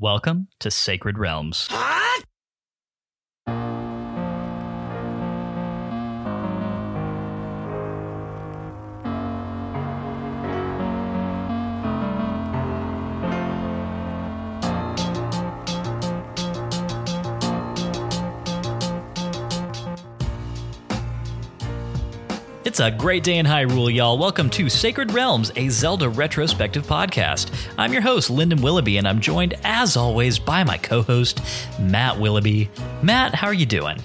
Welcome to Sacred Realms. It's a great day in Hyrule, y'all. Welcome to Sacred Realms, a Zelda retrospective podcast. I'm your host, Lyndon Willoughby, and I'm joined, as always, by my co host, Matt Willoughby. Matt, how are you doing?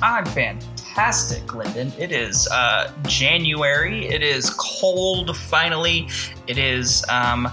I'm fantastic, Lyndon. It is uh, January. It is cold, finally. It is, um,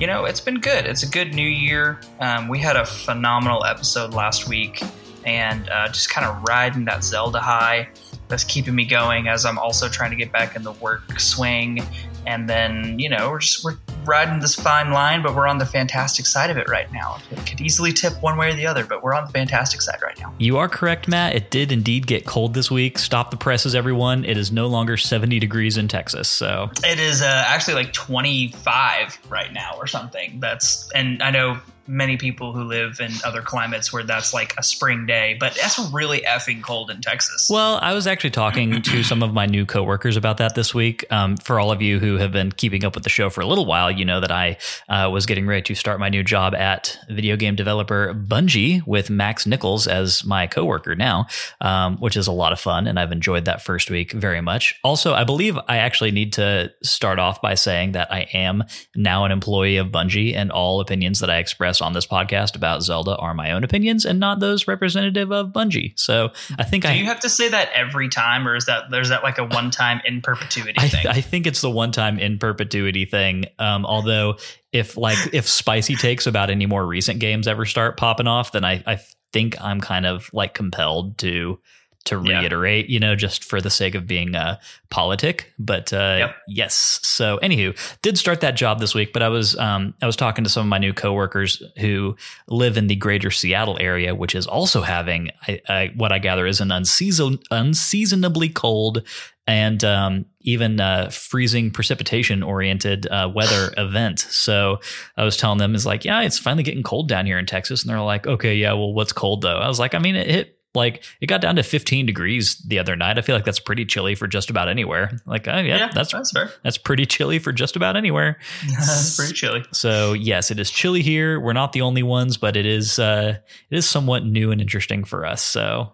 you know, it's been good. It's a good new year. Um, we had a phenomenal episode last week and uh, just kind of riding that Zelda high that's keeping me going as I'm also trying to get back in the work swing. And then, you know, we're just we're riding this fine line, but we're on the fantastic side of it right now. It could easily tip one way or the other, but we're on the fantastic side right now. You are correct, Matt. It did indeed get cold this week. Stop the presses, everyone. It is no longer 70 degrees in Texas. So it is uh, actually like 25 right now or something. That's and I know many people who live in other climates where that's like a spring day, but that's really effing cold in Texas. Well, I was actually talking to some of my new coworkers about that this week. Um, for all of you who have been keeping up with the show for a little while, you know that I uh, was getting ready to start my new job at video game developer Bungie with Max Nichols as my coworker now, um, which is a lot of fun, and I've enjoyed that first week very much. Also, I believe I actually need to start off by saying that I am now an employee of Bungie, and all opinions that I express on this podcast about Zelda are my own opinions and not those representative of Bungie. So I think I Do I you have to say that every time, or is that there's that like a one time in perpetuity I, thing? I think it's the one time in perpetuity thing. Um, although if like if spicy takes about any more recent games ever start popping off, then I, I think I'm kind of like compelled to to Yeah. reiterate, you know, just for the sake of being uh, politic. But uh, Yep. yes. So, anywho, did start that job this week. But I was um, I was talking to some of my new coworkers who live in the greater Seattle area, which is also having I, I, what I gather is an unseason unseasonably cold and um, even uh, freezing precipitation oriented uh, weather event. So I was telling them is like, yeah, it's finally getting cold down here in Texas, and they're like, okay, yeah, well, what's cold though? I was like, I mean, it hit like it got down to 15 degrees the other night. I feel like that's pretty chilly for just about anywhere. Like, oh yeah, that's that's fair. that's pretty chilly for just about anywhere. that's pretty chilly. So yes, it is chilly here. We're not the only ones, but it is uh, it is somewhat new and interesting for us. So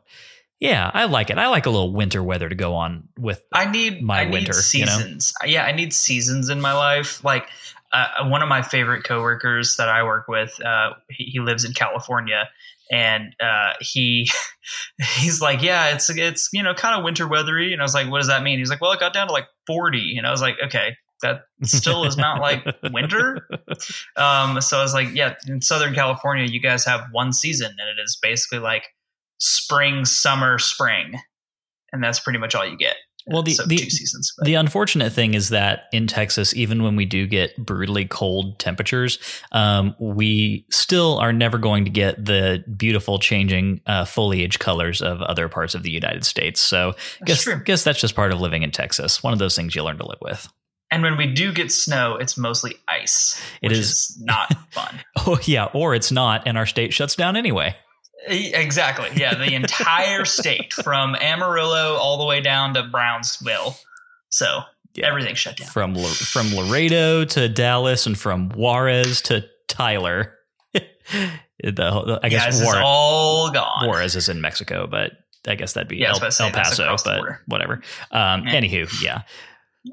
yeah, I like it. I like a little winter weather to go on with. I need my I need winter, you know? seasons. Yeah, I need seasons in my life. Like uh, one of my favorite coworkers that I work with, uh, he, he lives in California, and uh, he he's like, yeah, it's it's you know kind of winter weathery, and I was like, what does that mean? He's like, well, it got down to like forty, and I was like, okay. That still is not like winter. Um, so I was like, yeah, in Southern California, you guys have one season, and it is basically like spring, summer, spring, and that's pretty much all you get. Well, the- so the- two seasons. but- The unfortunate thing is that in Texas, even when we do get brutally cold temperatures, um, we still are never going to get the beautiful changing uh, foliage colors of other parts of the United States. So, That's guess guess that's just part of living in Texas. One of those things you learn to live with. And when we do get snow, it's mostly ice. It which is- is not fun. Oh yeah, or it's not, and our state shuts down anyway. Exactly. Yeah, the entire state from Amarillo all the way down to Brownsville. So Yeah. everything shut down. From from Laredo to Dallas, and from Juarez to Tyler. the, I yeah, guess is Juarez, all gone. Juarez is in Mexico, but I guess that'd be Yeah, El, about to say, El Paso, but whatever. Um, Yeah. Anywho, yeah.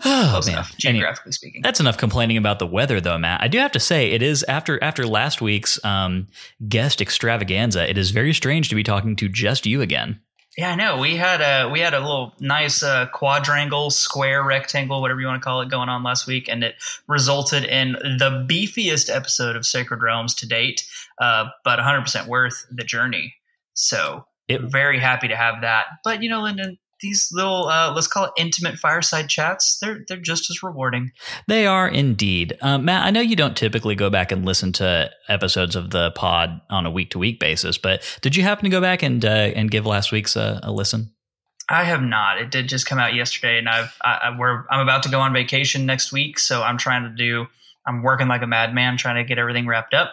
Oh Close man. enough, geographically speaking. that's enough complaining about the weather, though, Matt. I do have to say, it is after after last week's um, guest extravaganza. It is very strange to be talking to just you again. Yeah, I know. We had a we had a little nice uh, quadrangle, square, rectangle, whatever you want to call it, going on last week, and it resulted in the beefiest episode of Sacred Realms to date. Uh, but 100 percent worth the journey. So It very happy to have that. But you know, Lyndon, these little uh, let's call it intimate fireside chats. They're they're just as rewarding. They are indeed. Um, Matt, I know you don't typically go back and listen to episodes of the pod on a week to week basis, but did you happen to go back and uh, and give last week's uh, a listen? I have not. It did just come out yesterday, and I've I, I, we're I'm about to go on vacation next week, so I'm trying to do. I'm working like a madman trying to get everything wrapped up.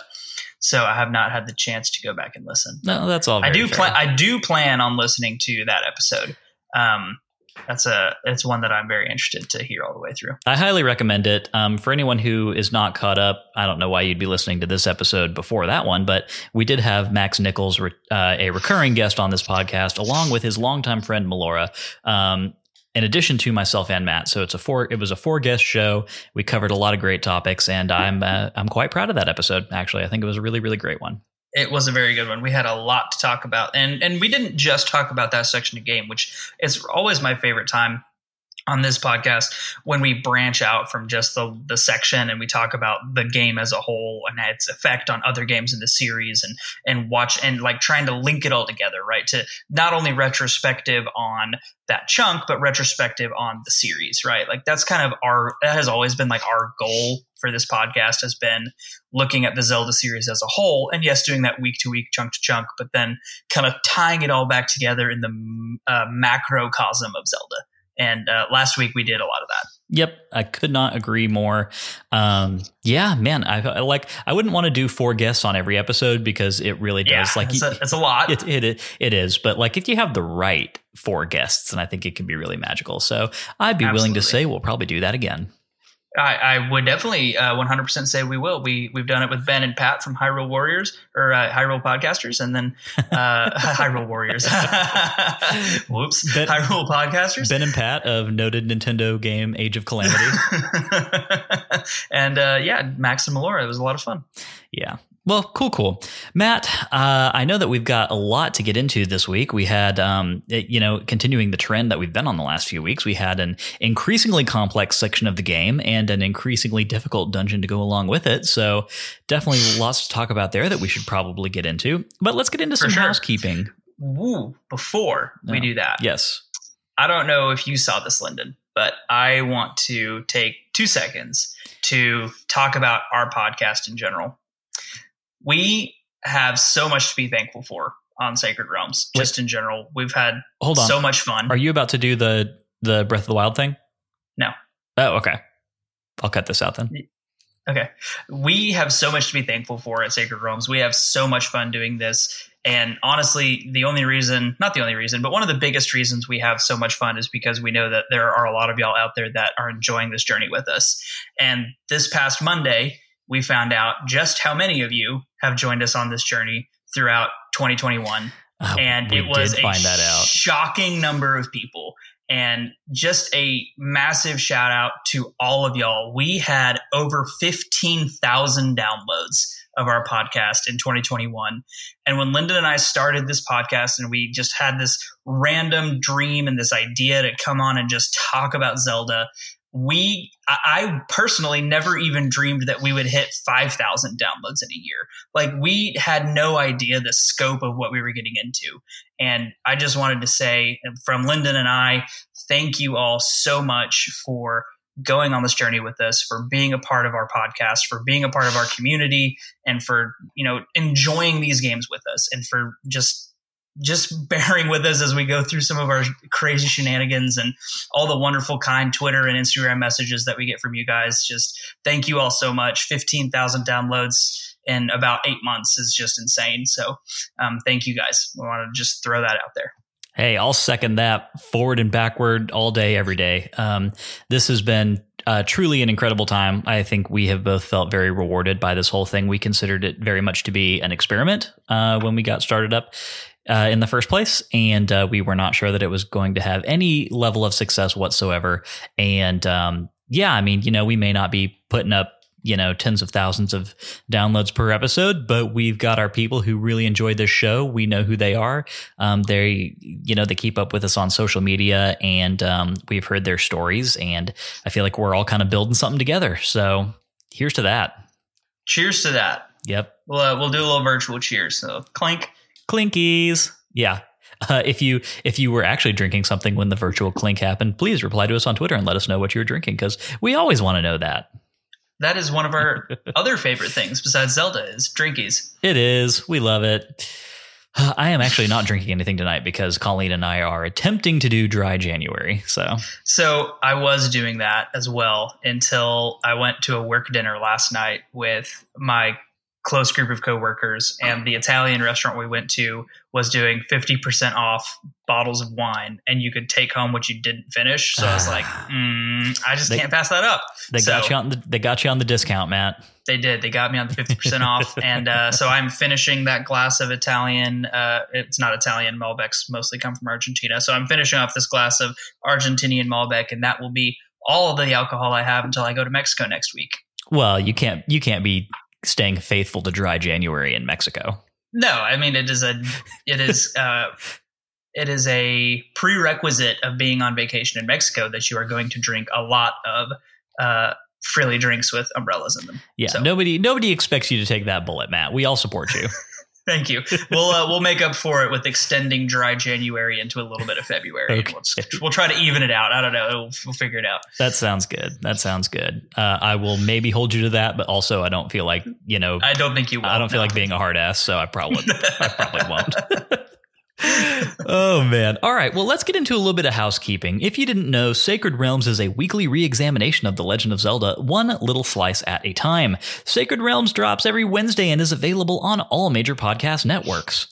so I have not had the chance to go back and listen. No, that's all. I do plan. I do plan on listening to that episode. Um, that's a it's one that I'm very interested to hear all the way through. I highly recommend it. Um, for anyone who is not caught up, I don't know why you'd be listening to this episode before that one, but we did have Max Nichols, re- uh, a recurring guest on this podcast, along with his longtime friend Melora. Um, in addition to myself and Matt, so it's a four. It was a four guest show. We covered a lot of great topics, and I'm uh, I'm quite proud of that episode. Actually, I think it was a really really great one. It was a very good one. We had a lot to talk about, and and we didn't just talk about that section of game, which is always my favorite time on this podcast when we branch out from just the the section and we talk about the game as a whole and its effect on other games in the series and and watch and like trying to link it all together right? To not only retrospective on that chunk but retrospective on the series right? Like that's kind of our that has always been like our goal for this podcast has been looking at the Zelda series as a whole and yes doing that week to week chunk to chunk but then kind of tying it all back together in the uh, macrocosm of Zelda and uh, last week we did a lot of that. Yep, I could not agree more. Um, yeah, man, I, I, like. I wouldn't want to do four guests on every episode because it really does. Yeah, like, it's a, it's a lot. It, it it is, but like if you have the right four guests, and I think it can be really magical. So I'd be Absolutely. willing to say we'll probably do that again. I, I would definitely uh, 100% say we will. We we've done it with Ben and Pat from Hyrule Warriors or uh, Hyrule Podcasters, and then uh, Hyrule Warriors. Whoops, Ben- Hyrule Podcasters. Ben and Pat of noted Nintendo game Age of Calamity. and uh, yeah, Max and Melora. It was a lot of fun. Yeah. Well, cool, cool. Matt, uh, I know that we've got a lot to get into this week. We had, um, it- you know, continuing the trend that we've been on the last few weeks, we had an increasingly complex section of the game and an increasingly difficult dungeon to go along with it. So, definitely lots to talk about there that we should probably get into. But let's get into For some sure. housekeeping. Woo! Before we do that, Yes. I don't know if you saw this, Lyndon, but I want to take two seconds to talk about our podcast in general. We have so much to be thankful for on Sacred Realms, just in general. We've had Hold on. so much fun. Are you about to do the the Breath of the Wild thing? No. Oh, okay. I'll cut this out then. Okay. We have so much to be thankful for at Sacred Realms. We have so much fun doing this. And honestly, the only reason, not the only reason, but one of the biggest reasons we have so much fun is because we know that there are a lot of y'all out there that are enjoying this journey with us. And this past Monday, we found out just how many of you have joined us on this journey throughout 2021 Uh, and it was a find that out. shocking number of people. And just a massive shout out to all of y'all. We had over 15,000 downloads of our podcast in 2021 and when Lyndon and I started this podcast and we just had this random dream and this idea to come on and just talk about Zelda we I personally never even dreamed that we would hit 5,000 downloads in a year. Like we had no idea the scope of what we were getting into. And i just wanted to say um, from lyndon and i thank you all so much for going on this journey with us for being a part of our podcast for being a part of our community and for you know enjoying these games with us and for just just bearing with us as we go through some of our crazy shenanigans and all the wonderful kind twitter and instagram messages that we get from you guys just thank you all so much 15000 downloads in about eight months is just insane so um, thank you guys we want to just throw that out there Hey, I'll second that forward and backward all day, every day. Um, this has been uh, truly an incredible time. I think we have both felt very rewarded by this whole thing. We considered it very much to be an experiment uh, when we got started up. Uh, in the first place, and uh, we were not sure that it was going to have any level of success whatsoever. And um, yeah, I mean, you know, we may not be putting up you know tens of thousands of downloads per episode but we've got our people who really enjoy this show. We know who they are. Um, they you know they keep up with us on social media and um, we've heard their stories and i feel like we're all kind of building something together. So here's to that. Cheers to that. Yep. We'll, uh, we'll do a little virtual cheers so clink clinkies yeah uh, if you if you were actually drinking something when the virtual clink happened please reply to us on twitter and let us know what you were drinking because we always want to know that that is one of our other favorite things besides zelda is drinkies It is. We love it. I am actually not drinking anything tonight because Colleen and I are attempting to do dry January. So, So I was doing that as well until I went to a work dinner last night with my close group of coworkers, and the Italian restaurant we went to was doing 50% off bottles of wine, and you could take home what you didn't finish. So I was like, mm, I just They- can't pass that up. They So- got you on the they got you on the discount, Matt. They did. They got me on the 50% off. And uh, so I'm finishing that glass of Italian. Uh, it's not Italian. Malbecs mostly come from Argentina. So I'm finishing off this glass of Argentinian Malbec, and that will be all of the alcohol I have until I go to Mexico next week. Well, you can't you can't be staying faithful to dry January in Mexico. No, I mean it is a it is uh, it is a prerequisite of being on vacation in Mexico that you are going to drink a lot of uh, frilly drinks with umbrellas in them. Yeah, So- nobody nobody expects you to take that bullet, Matt. We all support you. Thank you. We'll uh, we'll make up for it with extending dry January into a little bit of February. Okay. We'll, we'll try to even it out. I don't know. We'll, we'll figure it out. that sounds good. That sounds good. Uh, I will maybe hold you to that, but also I don't feel like you know I don't think you will. I don't feel like being a hard ass, so I probably I probably won't. oh man. All right, well let's get into a little bit of housekeeping. If you didn't know, Sacred Realms is a weekly re-examination of The Legend of Zelda, one little slice at a time. Sacred Realms drops every Wednesday and is available on all major podcast networks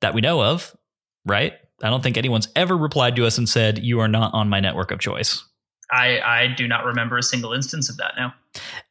that we know of, right? I don't think anyone's ever replied to us and said you are not on my network of choice. I I do not remember a single instance of that. No.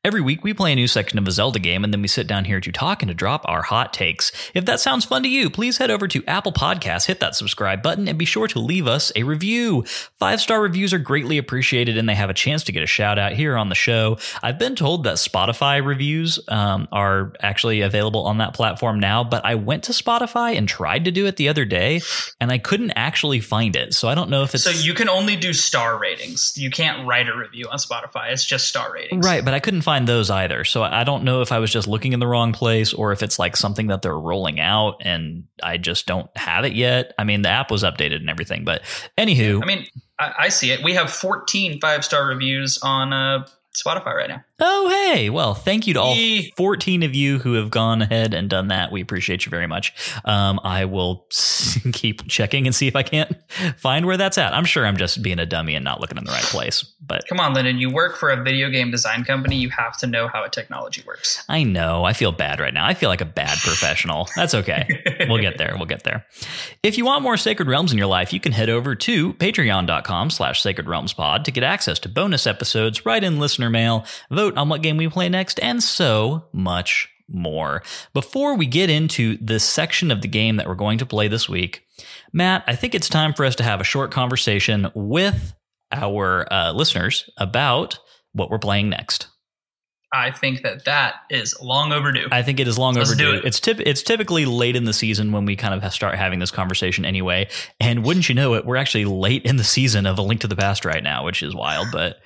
Every week, we play a new section of a Zelda game, and then we sit down here to talk and to drop our hot takes. If that sounds fun to you, please head over to Apple Podcasts, hit that subscribe button, and be sure to leave us a review. Five star reviews are greatly appreciated, and they have a chance to get a shout out here on the show. I've been told that Spotify reviews um, are actually available on that platform now, but I went to Spotify and tried to do it the other day, and I couldn't actually find it. So I don't know if it's So you can only do star ratings. You can't write a review on Spotify. It's just star ratings. Right, but I couldn't find those either. So I don't know if I was just looking in the wrong place or if it's like something that they're rolling out and I just don't have it yet. I mean, the app was updated and everything, but anywho, I mean, I, I see it. We have 14 five star reviews on uh, Spotify right now. Oh, hey, well, thank you to all 14 of you who have gone ahead and done that. We appreciate you very much. Um, I will keep checking and see if I can't find where that's at. I'm sure I'm just being a dummy and not looking in the right place, but Come on, Lyndon. You work for a video game design company. You have to know how a technology works. I know. I feel bad right now. I feel like a bad professional. That's okay. we'll get there. We'll get there. If you want more Sacred Realms in your life, you can head over to patreon.com slash sacred realms pod to get access to bonus episodes, write in listener mail, vote on what game we play next, and so much more. Before we get into this section of the game that we're going to play this week, Matt, I think it's time for us to have a short conversation with our uh, listeners about what we're playing next. I think that that is long overdue. I think it is long Let's overdue. it. It's tip, it's typically late in the season when we kind of start having this conversation anyway. And wouldn't you know it, we're actually late in the season of A Link to the Past right now, which is wild. But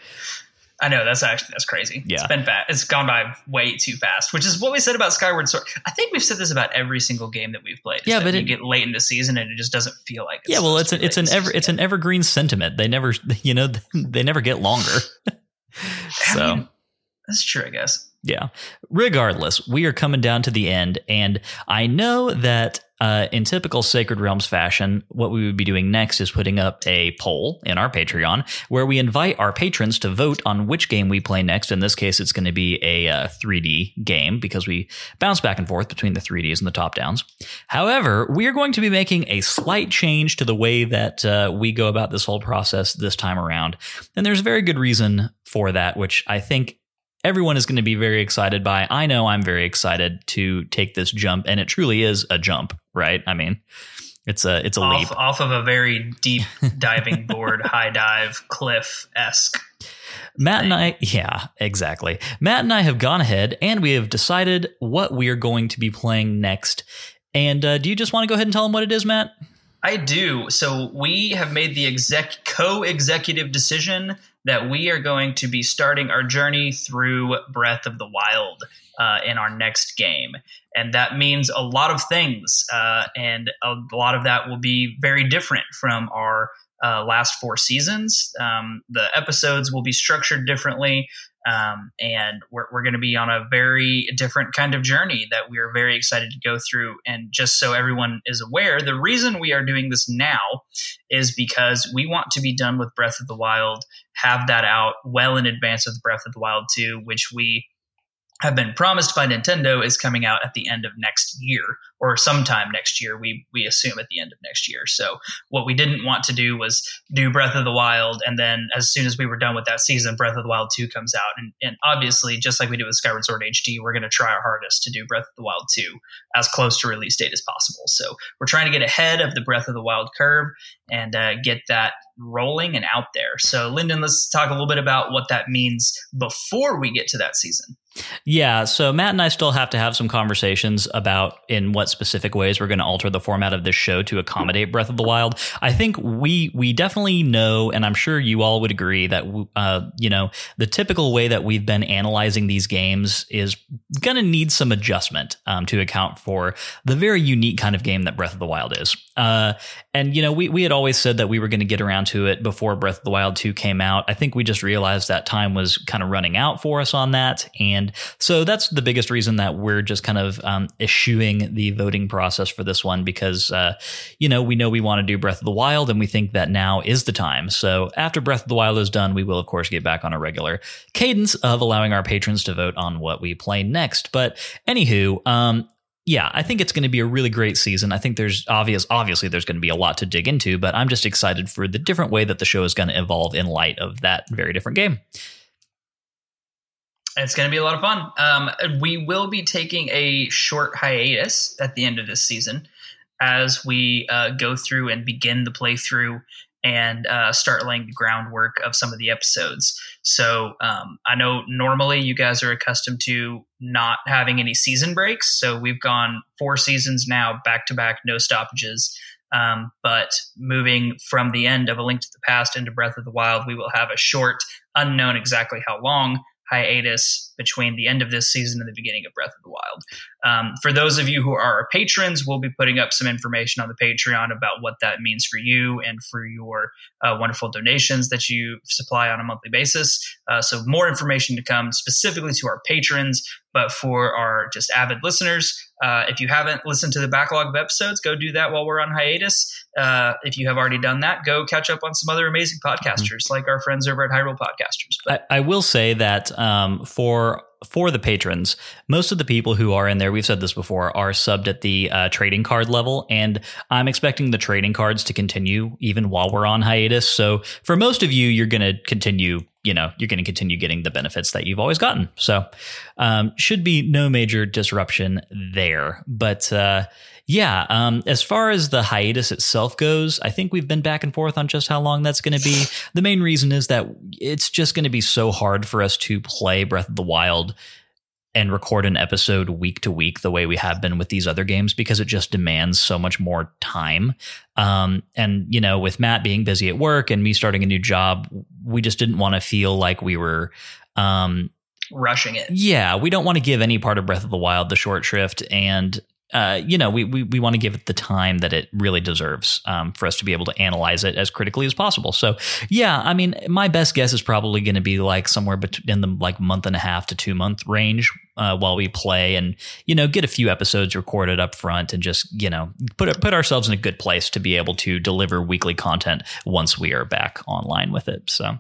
I know that's actually that's crazy. Yeah. It's been fast. It's gone by way too fast, which is what we said about Skyward Sword. I think we've said this about every single game that we've played. Yeah, but you it- get late in the season and it just doesn't feel like. It's yeah, well, it's an it's an ever it's an evergreen sentiment. They never you know they never get longer. I so mean, that's true, I guess. Yeah. Regardless, we are coming down to the end, and I know that uh, in typical Sacred Realms fashion, what we would be doing next is putting up a poll in our Patreon where we invite our patrons to vote on which game we play next. In this case, it's going to be a uh, 3D game because we bounce back and forth between the 3Ds and the top downs. However, we are going to be making a slight change to the way that uh, we go about this whole process this time around. And there's a very good reason for that, which I think everyone is going to be very excited by. I know I'm very excited to take this jump, and it truly is a jump, right? I mean, it's a it's a leap. Off, off of a very deep diving board, high dive, cliff esque. Matt and I, yeah, exactly. Matt and I have gone ahead and we have decided what we are going to be playing next. And uh, do you just want to go ahead and tell them what it is, Matt? I do. So we have made the exec co-executive decision that we are going to be starting our journey through Breath of the Wild uh, in our next game, and that means a lot of things, uh, and a lot of that will be very different from our uh, last four seasons. Um, the episodes will be structured differently. Um, and we're, we're going to be on a very different kind of journey that we are very excited to go through. And just so everyone is aware, the reason we are doing this now is because we want to be done with Breath of the Wild, have that out well in advance of Breath of the Wild 2, which we have been promised by Nintendo is coming out at the end of next year or sometime next year. We we assume at the end of next year. So what we didn't want to do was do Breath of the Wild, and then as soon as we were done with that season, Breath of the Wild two comes out, and, and obviously just like we did with Skyward Sword HD, we're going to try our hardest to do Breath of the Wild two as close to release date as possible. So we're trying to get ahead of the Breath of the Wild curve and uh, get that rolling and out there. So Lyndon, let's talk a little bit about what that means before we get to that season. Yeah, so Matt and I still have to have some conversations about in what specific ways we're going to alter the format of this show to accommodate Breath of the Wild. I think we we definitely know, and I'm sure you all would agree that uh, you know the typical way that we've been analyzing these games is going to need some adjustment um, to account for the very unique kind of game that Breath of the Wild is. Uh, and you know, we we had always said that we were going to get around to it before Breath of the Wild 2 came out. I think we just realized that time was kind of running out for us on that, and so that's the biggest reason that we're just kind of um, eschewing the voting process for this one because uh, you know we know we want to do Breath of the Wild, and we think that now is the time. So after Breath of the Wild is done, we will of course get back on a regular cadence of allowing our patrons to vote on what we play next. But anywho, um, yeah, I think it's going to be a really great season. I think there's obvious, obviously, there's going to be a lot to dig into, but I'm just excited for the different way that the show is going to evolve in light of that very different game. It's going to be a lot of fun. Um, we will be taking a short hiatus at the end of this season as we uh, go through and begin the playthrough and uh, start laying the groundwork of some of the episodes. So um, I know normally you guys are accustomed to not having any season breaks. So we've gone four seasons now, back to back, no stoppages. Um, but moving from the end of A Link to the Past into Breath of the Wild, we will have a short, unknown exactly how long, hiatus between the end of this season and the beginning of Breath of the Wild. Um, for those of you who are our patrons, we'll be putting up some information on the Patreon about what that means for you and for your uh, wonderful donations that you supply on a monthly basis. Uh, so, more information to come specifically to our patrons, but for our just avid listeners, uh, if you haven't listened to the backlog of episodes, go do that while we're on hiatus. Uh, if you have already done that, go catch up on some other amazing podcasters mm-hmm. like our friends over at Hyrule Podcasters. But I, I will say that um, for for the patrons, most of the people who are in there, we've said this before, are subbed at the uh, trading card level. And I'm expecting the trading cards to continue even while we're on hiatus. So for most of you, you're going to continue, you know, you're going to continue getting the benefits that you've always gotten. So um, should be no major disruption there. But uh, yeah, um, as far as the hiatus itself goes, I think we've been back and forth on just how long that's going to be. The main reason is that it's just going to be so hard for us to play Breath of the Wild and record an episode week to week the way we have been with these other games because it just demands so much more time. Um, and you know, with Matt being busy at work and me starting a new job, we just didn't want to feel like we were um, rushing it. Yeah, we don't want to give any part of Breath of the Wild the short shrift, and uh, you know, we we, we want to give it the time that it really deserves um, for us to be able to analyze it as critically as possible. So, yeah, I mean, my best guess is probably going to be like somewhere in the like month and a half to two month range uh, while we play, and you know, get a few episodes recorded up front, and just you know, put put ourselves in a good place to be able to deliver weekly content once we are back online with it. So,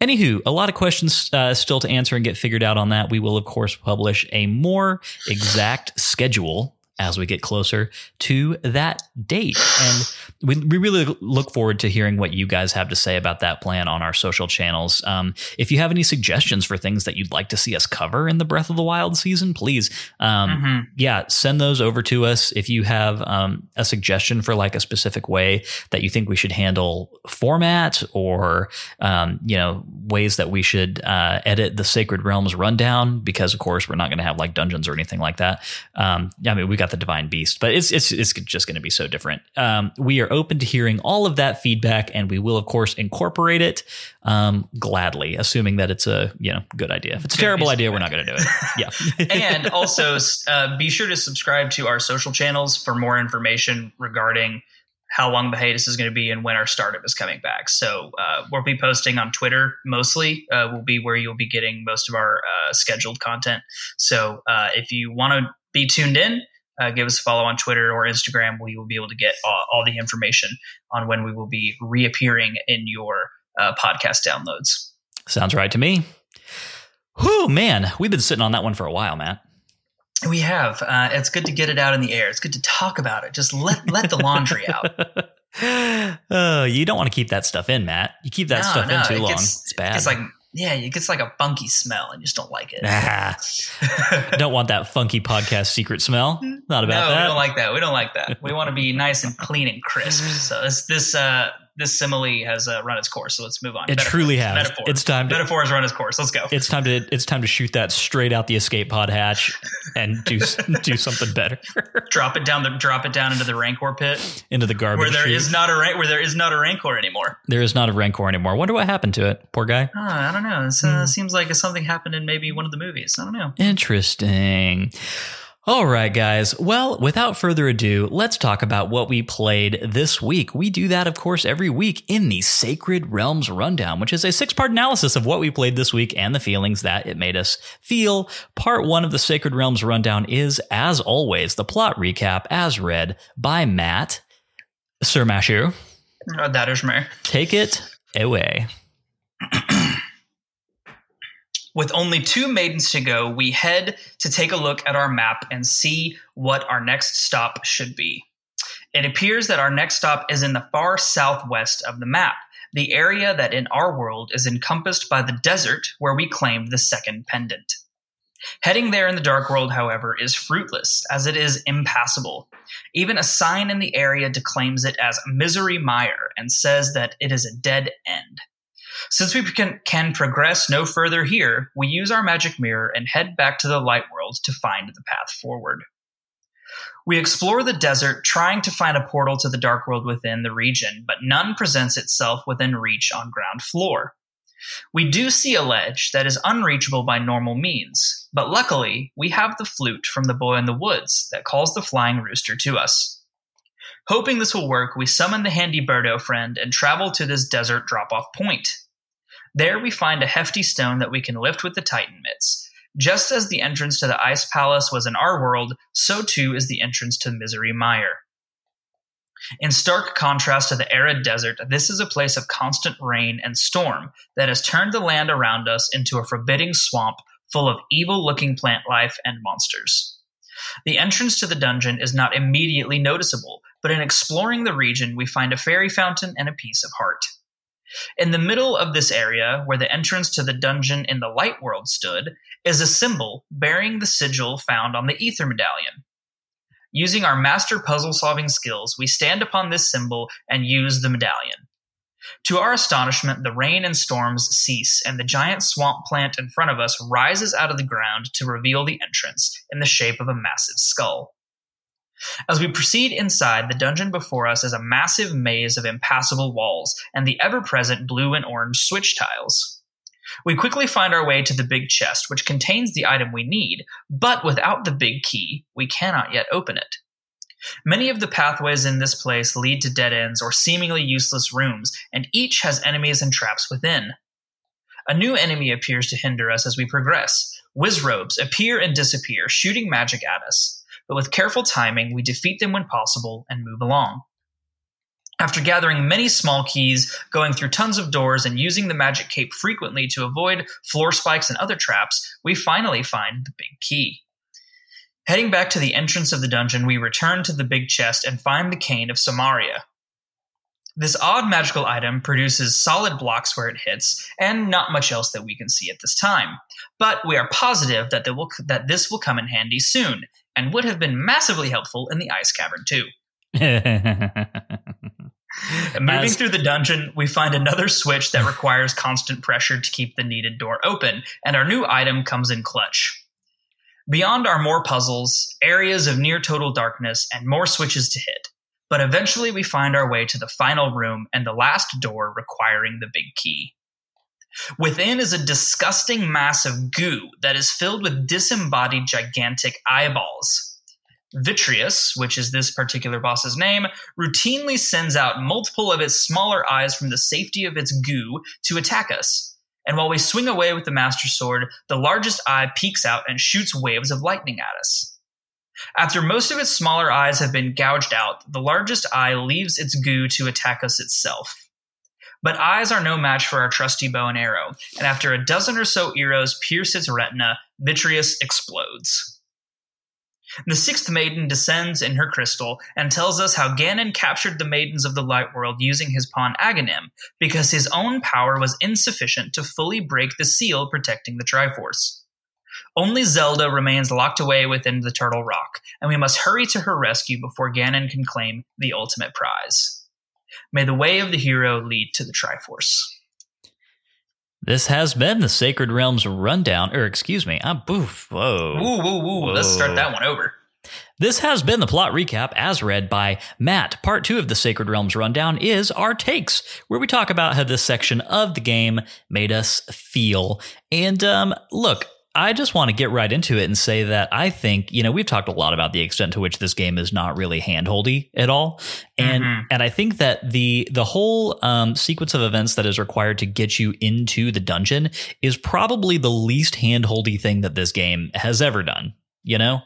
anywho, a lot of questions uh, still to answer and get figured out on that. We will of course publish a more exact schedule as we get closer to that date. And we, we really look forward to hearing what you guys have to say about that plan on our social channels. Um, if you have any suggestions for things that you'd like to see us cover in the Breath of the Wild season, please, um, mm-hmm. yeah, send those over to us. If you have um, a suggestion for like a specific way that you think we should handle format or, um, you know, ways that we should uh, edit the Sacred Realms rundown, because of course we're not going to have like dungeons or anything like that. Um, I mean, we got got the divine beast, but it's it's it's just going to be so different. Um, we are open to hearing all of that feedback, and we will of course incorporate it um, gladly, assuming that it's a you know good idea. If it's a terrible idea, we're not going to do it. Yeah, and also uh, be sure to subscribe to our social channels for more information regarding how long the hiatus is going to be and when our startup is coming back. So uh, we'll be posting on Twitter mostly. Uh, will be where you'll be getting most of our uh, scheduled content. So uh, if you want to be tuned in, uh, give us a follow on Twitter or Instagram, We will be able to get all, all the information on when we will be reappearing in your uh, podcast downloads. Sounds right to me. Whew, man, we've been sitting on that one for a while, Matt. We have. Uh, it's good to get it out in the air. It's good to talk about it. Just let let the laundry out. oh, you don't want to keep that stuff in, Matt. You keep that No, stuff no, in too it long. gets- it's bad. It's like yeah, it gets like a funky smell, and you just don't like it. Ah, don't want that funky podcast secret smell. Not about no, that. we don't like that. We don't like that. We want to be nice and clean and crisp. So this this uh this simile has uh, run its course. So let's move on. it Metaphor. truly has. Metaphor. It's time to Metaphor has run its course. Let's go. it's time to it's time to shoot that straight out the escape pod hatch and do do something better drop it down the drop it down into the rancor pit into the garbage. where there is not a where there is not a rancor anymore. there is not a rancor anymore. Wonder what happened to it. Poor guy. Oh, I don't know. It uh, seems like something happened in maybe one of the movies. I don't know. Interesting. All right, guys. Well, without further ado, let's talk about what we played this week. We do that, of course, every week in the Sacred Realms Rundown, which is a six part analysis of what we played this week and the feelings that it made us feel. Part one of the Sacred Realms Rundown is, as always, the plot recap as read by Matt. Sir Mashu, Uh, that is me. take it away. With only two maidens to go, we head to take a look at our map and see what our next stop should be. It appears that our next stop is in the far southwest of the map, the area that in our world is encompassed by the desert where we claimed the second pendant. Heading there in the Dark World, however, is fruitless, as it is impassable. Even a sign in the area declaims it as Misery Mire and says that it is a dead end. Since we can, can progress no further here, we use our magic mirror and head back to the light world to find the path forward. We explore the desert, trying to find a portal to the dark world within the region, but none presents itself within reach on ground floor. We do see a ledge that is unreachable by normal means, but luckily, we have the flute from the boy in the woods that calls the flying rooster to us. Hoping this will work, we summon the handy birdo friend and travel to this desert drop off point. There we find a hefty stone that we can lift with the Titan mitts. Just as the entrance to the Ice Palace was in our world, so too is the entrance to Misery Mire. In stark contrast to the arid desert, this is a place of constant rain and storm that has turned the land around us into a forbidding swamp full of evil looking plant life and monsters. The entrance to the dungeon is not immediately noticeable, but in exploring the region, we find a fairy fountain and a piece of heart. In the middle of this area, where the entrance to the dungeon in the light world stood, is a symbol bearing the sigil found on the ether medallion. Using our master puzzle solving skills, we stand upon this symbol and use the medallion. To our astonishment, the rain and storms cease, and the giant swamp plant in front of us rises out of the ground to reveal the entrance in the shape of a massive skull. As we proceed inside, the dungeon before us is a massive maze of impassable walls and the ever present blue and orange switch tiles. We quickly find our way to the big chest, which contains the item we need, but without the big key, we cannot yet open it. Many of the pathways in this place lead to dead ends or seemingly useless rooms, and each has enemies and traps within. A new enemy appears to hinder us as we progress. Wizrobes appear and disappear, shooting magic at us but with careful timing, we defeat them when possible and move along. After gathering many small keys, going through tons of doors, and using the magic cape frequently to avoid floor spikes and other traps, we finally find the big key. Heading back to the entrance of the dungeon, we return to the big chest and find the cane of Somaria. This odd magical item produces solid blocks where it hits, and not much else that we can see at this time. But we are positive that, will, that this will come in handy soon, and would have been massively helpful in the ice cavern too. Moving As- through the dungeon, we find another switch that requires constant pressure to keep the needed door open, and our new item comes in clutch. Beyond are more puzzles, areas of near total darkness, and more switches to hit. But eventually we find our way to the final room and the last door requiring the big key. Within is a disgusting mass of goo that is filled with disembodied gigantic eyeballs. Vitreous, which is this particular boss's name, routinely sends out multiple of its smaller eyes from the safety of its goo to attack us. And while we swing away with the Master Sword, the largest eye peeks out and shoots waves of lightning at us. After most of its smaller eyes have been gouged out, the largest eye leaves its goo to attack us itself. But eyes are no match for our trusty bow and arrow, and after a dozen or so arrows pierce its retina, Vitreous explodes. The sixth maiden descends in her crystal and tells us how Ganon captured the maidens of the light world using his pawn Aghanim, because his own power was insufficient to fully break the seal protecting the Triforce. Only Zelda remains locked away within the Turtle Rock, and we must hurry to her rescue before Ganon can claim the ultimate prize. May the way of the hero lead to the Triforce. This has been the Sacred Realms rundown, or excuse me, I'm boof. Whoa. Woo, woo, woo. Whoa. Let's start that one over. This has been the plot recap as read by Matt. Part two of the Sacred Realms rundown is our takes, where we talk about how this section of the game made us feel. And um, look, I just want to get right into it and say that I think, you know, we've talked a lot about the extent to which this game is not really handholdy at all. And Mhm. and I think that the the whole um, sequence of events that is required to get you into the dungeon is probably the least handholdy thing that this game has ever done, you know?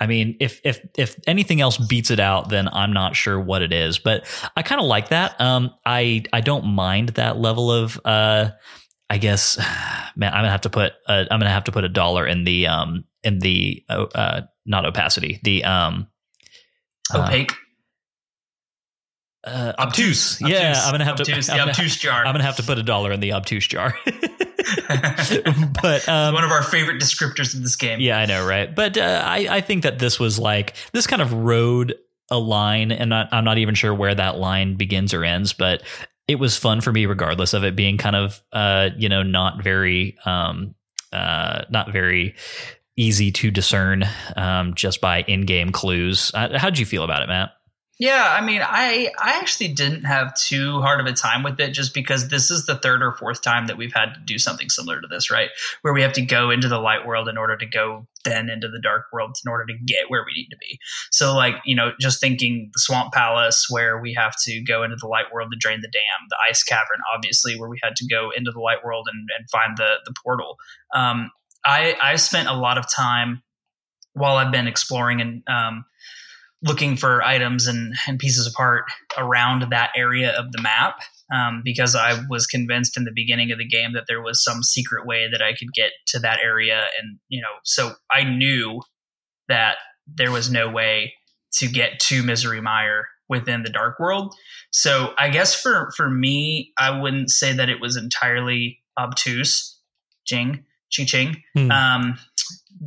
I mean, if if if anything else beats it out, then I'm not sure what it is. But I kind of like that. Um, I I don't mind that level of uh, I guess, man, I'm gonna have to put uh, I'm gonna have to put a dollar in the um in the uh, uh not opacity the um uh, Opaque. uh, obtuse. Yeah, Obtuse. I'm gonna have obtuse, to The I'm gonna, obtuse jar. I'm gonna have to put a dollar in the obtuse jar. but um, one of our favorite descriptors of this game. Yeah, I know, right? But uh, I, I think that this was like this kind of rode a line, and I, I'm not even sure where that line begins or ends, but it was fun for me, regardless of it being kind of, uh, you know, not very, um, uh, not very easy to discern um, just by in-game clues. Uh, how'd you feel about it, Matt? Yeah, I mean, I I actually didn't have too hard of a time with it just because this is the third or fourth time that we've had to do something similar to this, right? Where we have to go into the light world in order to go then into the dark world in order to get where we need to be. So like, you know, just thinking the swamp palace where we have to go into the light world to drain the dam, the ice cavern obviously where we had to go into the light world and, and find the the portal. Um I I spent a lot of time while I've been exploring and um looking for items and, and pieces of heart around that area of the map um, because I was convinced in the beginning of the game that there was some secret way that I could get to that area. And, you know, so I knew that there was no way to get to Misery Mire within the Dark World. So I guess for, for me, I wouldn't say that it was entirely obtuse. Jing, ching, ching. Hmm. Um,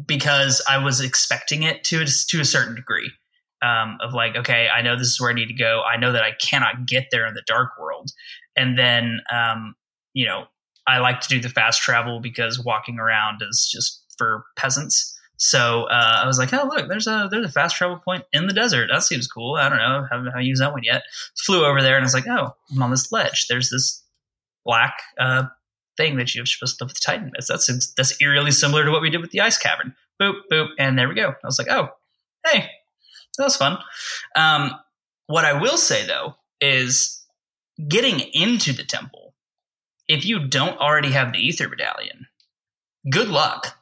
because I was expecting it to to a certain degree um, of like, okay, I know this is where I need to go. I know that I cannot get there in the dark world. And then, um, you know, I like to do the fast travel because walking around is just for peasants. So uh, I was like, oh look, there's a there's a fast travel point in the desert. That seems cool. I don't know, haven't, haven't used that one yet. Flew over there and I was like, oh, I'm on this ledge. There's this black uh, thing that you're supposed to with the Titan. That's, that's that's eerily similar to what we did with the ice cavern. Boop boop, and there we go. I was like, oh, hey, that was fun. Um, what I will say though is getting into the temple. If you don't already have the ether medallion, good luck.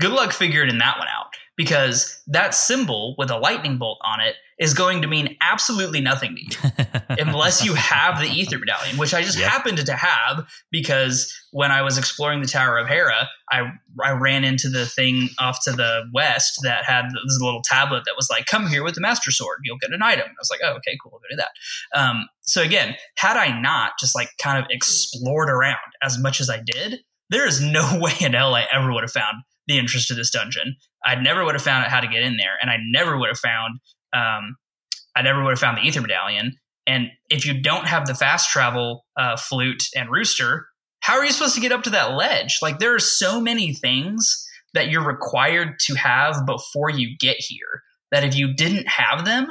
Good luck figuring that one out because that symbol with a lightning bolt on it is going to mean absolutely nothing to you unless you have the ether medallion, which I just Yep. happened to have because when I was exploring the Tower of Hera, I I ran into the thing off to the west that had this little tablet that was like, "Come here with the Master Sword, you'll get an item." I was like, "Oh, okay, cool, I'll go do that." Um, so again, had I not just like kind of explored around as much as I did, there is no way in hell I ever would have found the interest of this dungeon. I never would have found out how to get in there, and I never would have found um, I never would have found the ether medallion. And if you don't have the fast travel uh, flute and rooster, how are you supposed to get up to that ledge? Like there are so many things that you're required to have before you get here that if you didn't have them,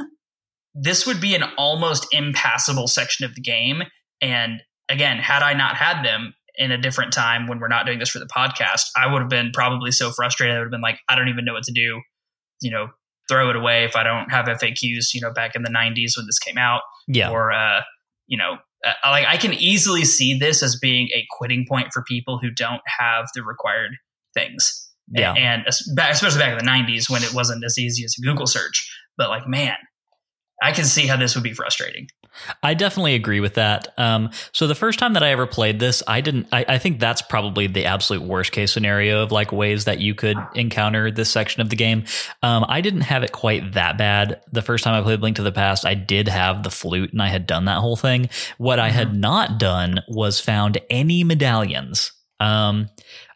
this would be an almost impassable section of the game. And again, had I not had them in a different time when we're not doing this for the podcast, I would have been probably so frustrated. I would have been like, I don't even know what to do. You know, throw it away if I don't have FAQs. You know, back in the '90s when this came out, yeah. or uh, you know, uh, like I can easily see this as being a quitting point for people who don't have the required things. Yeah. and, and especially back in the '90s when it wasn't as easy as a Google search. But like, man, I can see how this would be frustrating. I definitely agree with that. Um, so the first time that I ever played this, I didn't. I, I, think that's probably the absolute worst case scenario of like ways that you could encounter this section of the game. Um, I didn't have it quite that bad. The first time I played Link to the Past, I did have the flute and I had done that whole thing. What I had mm-hmm. not done was found any medallions. Um,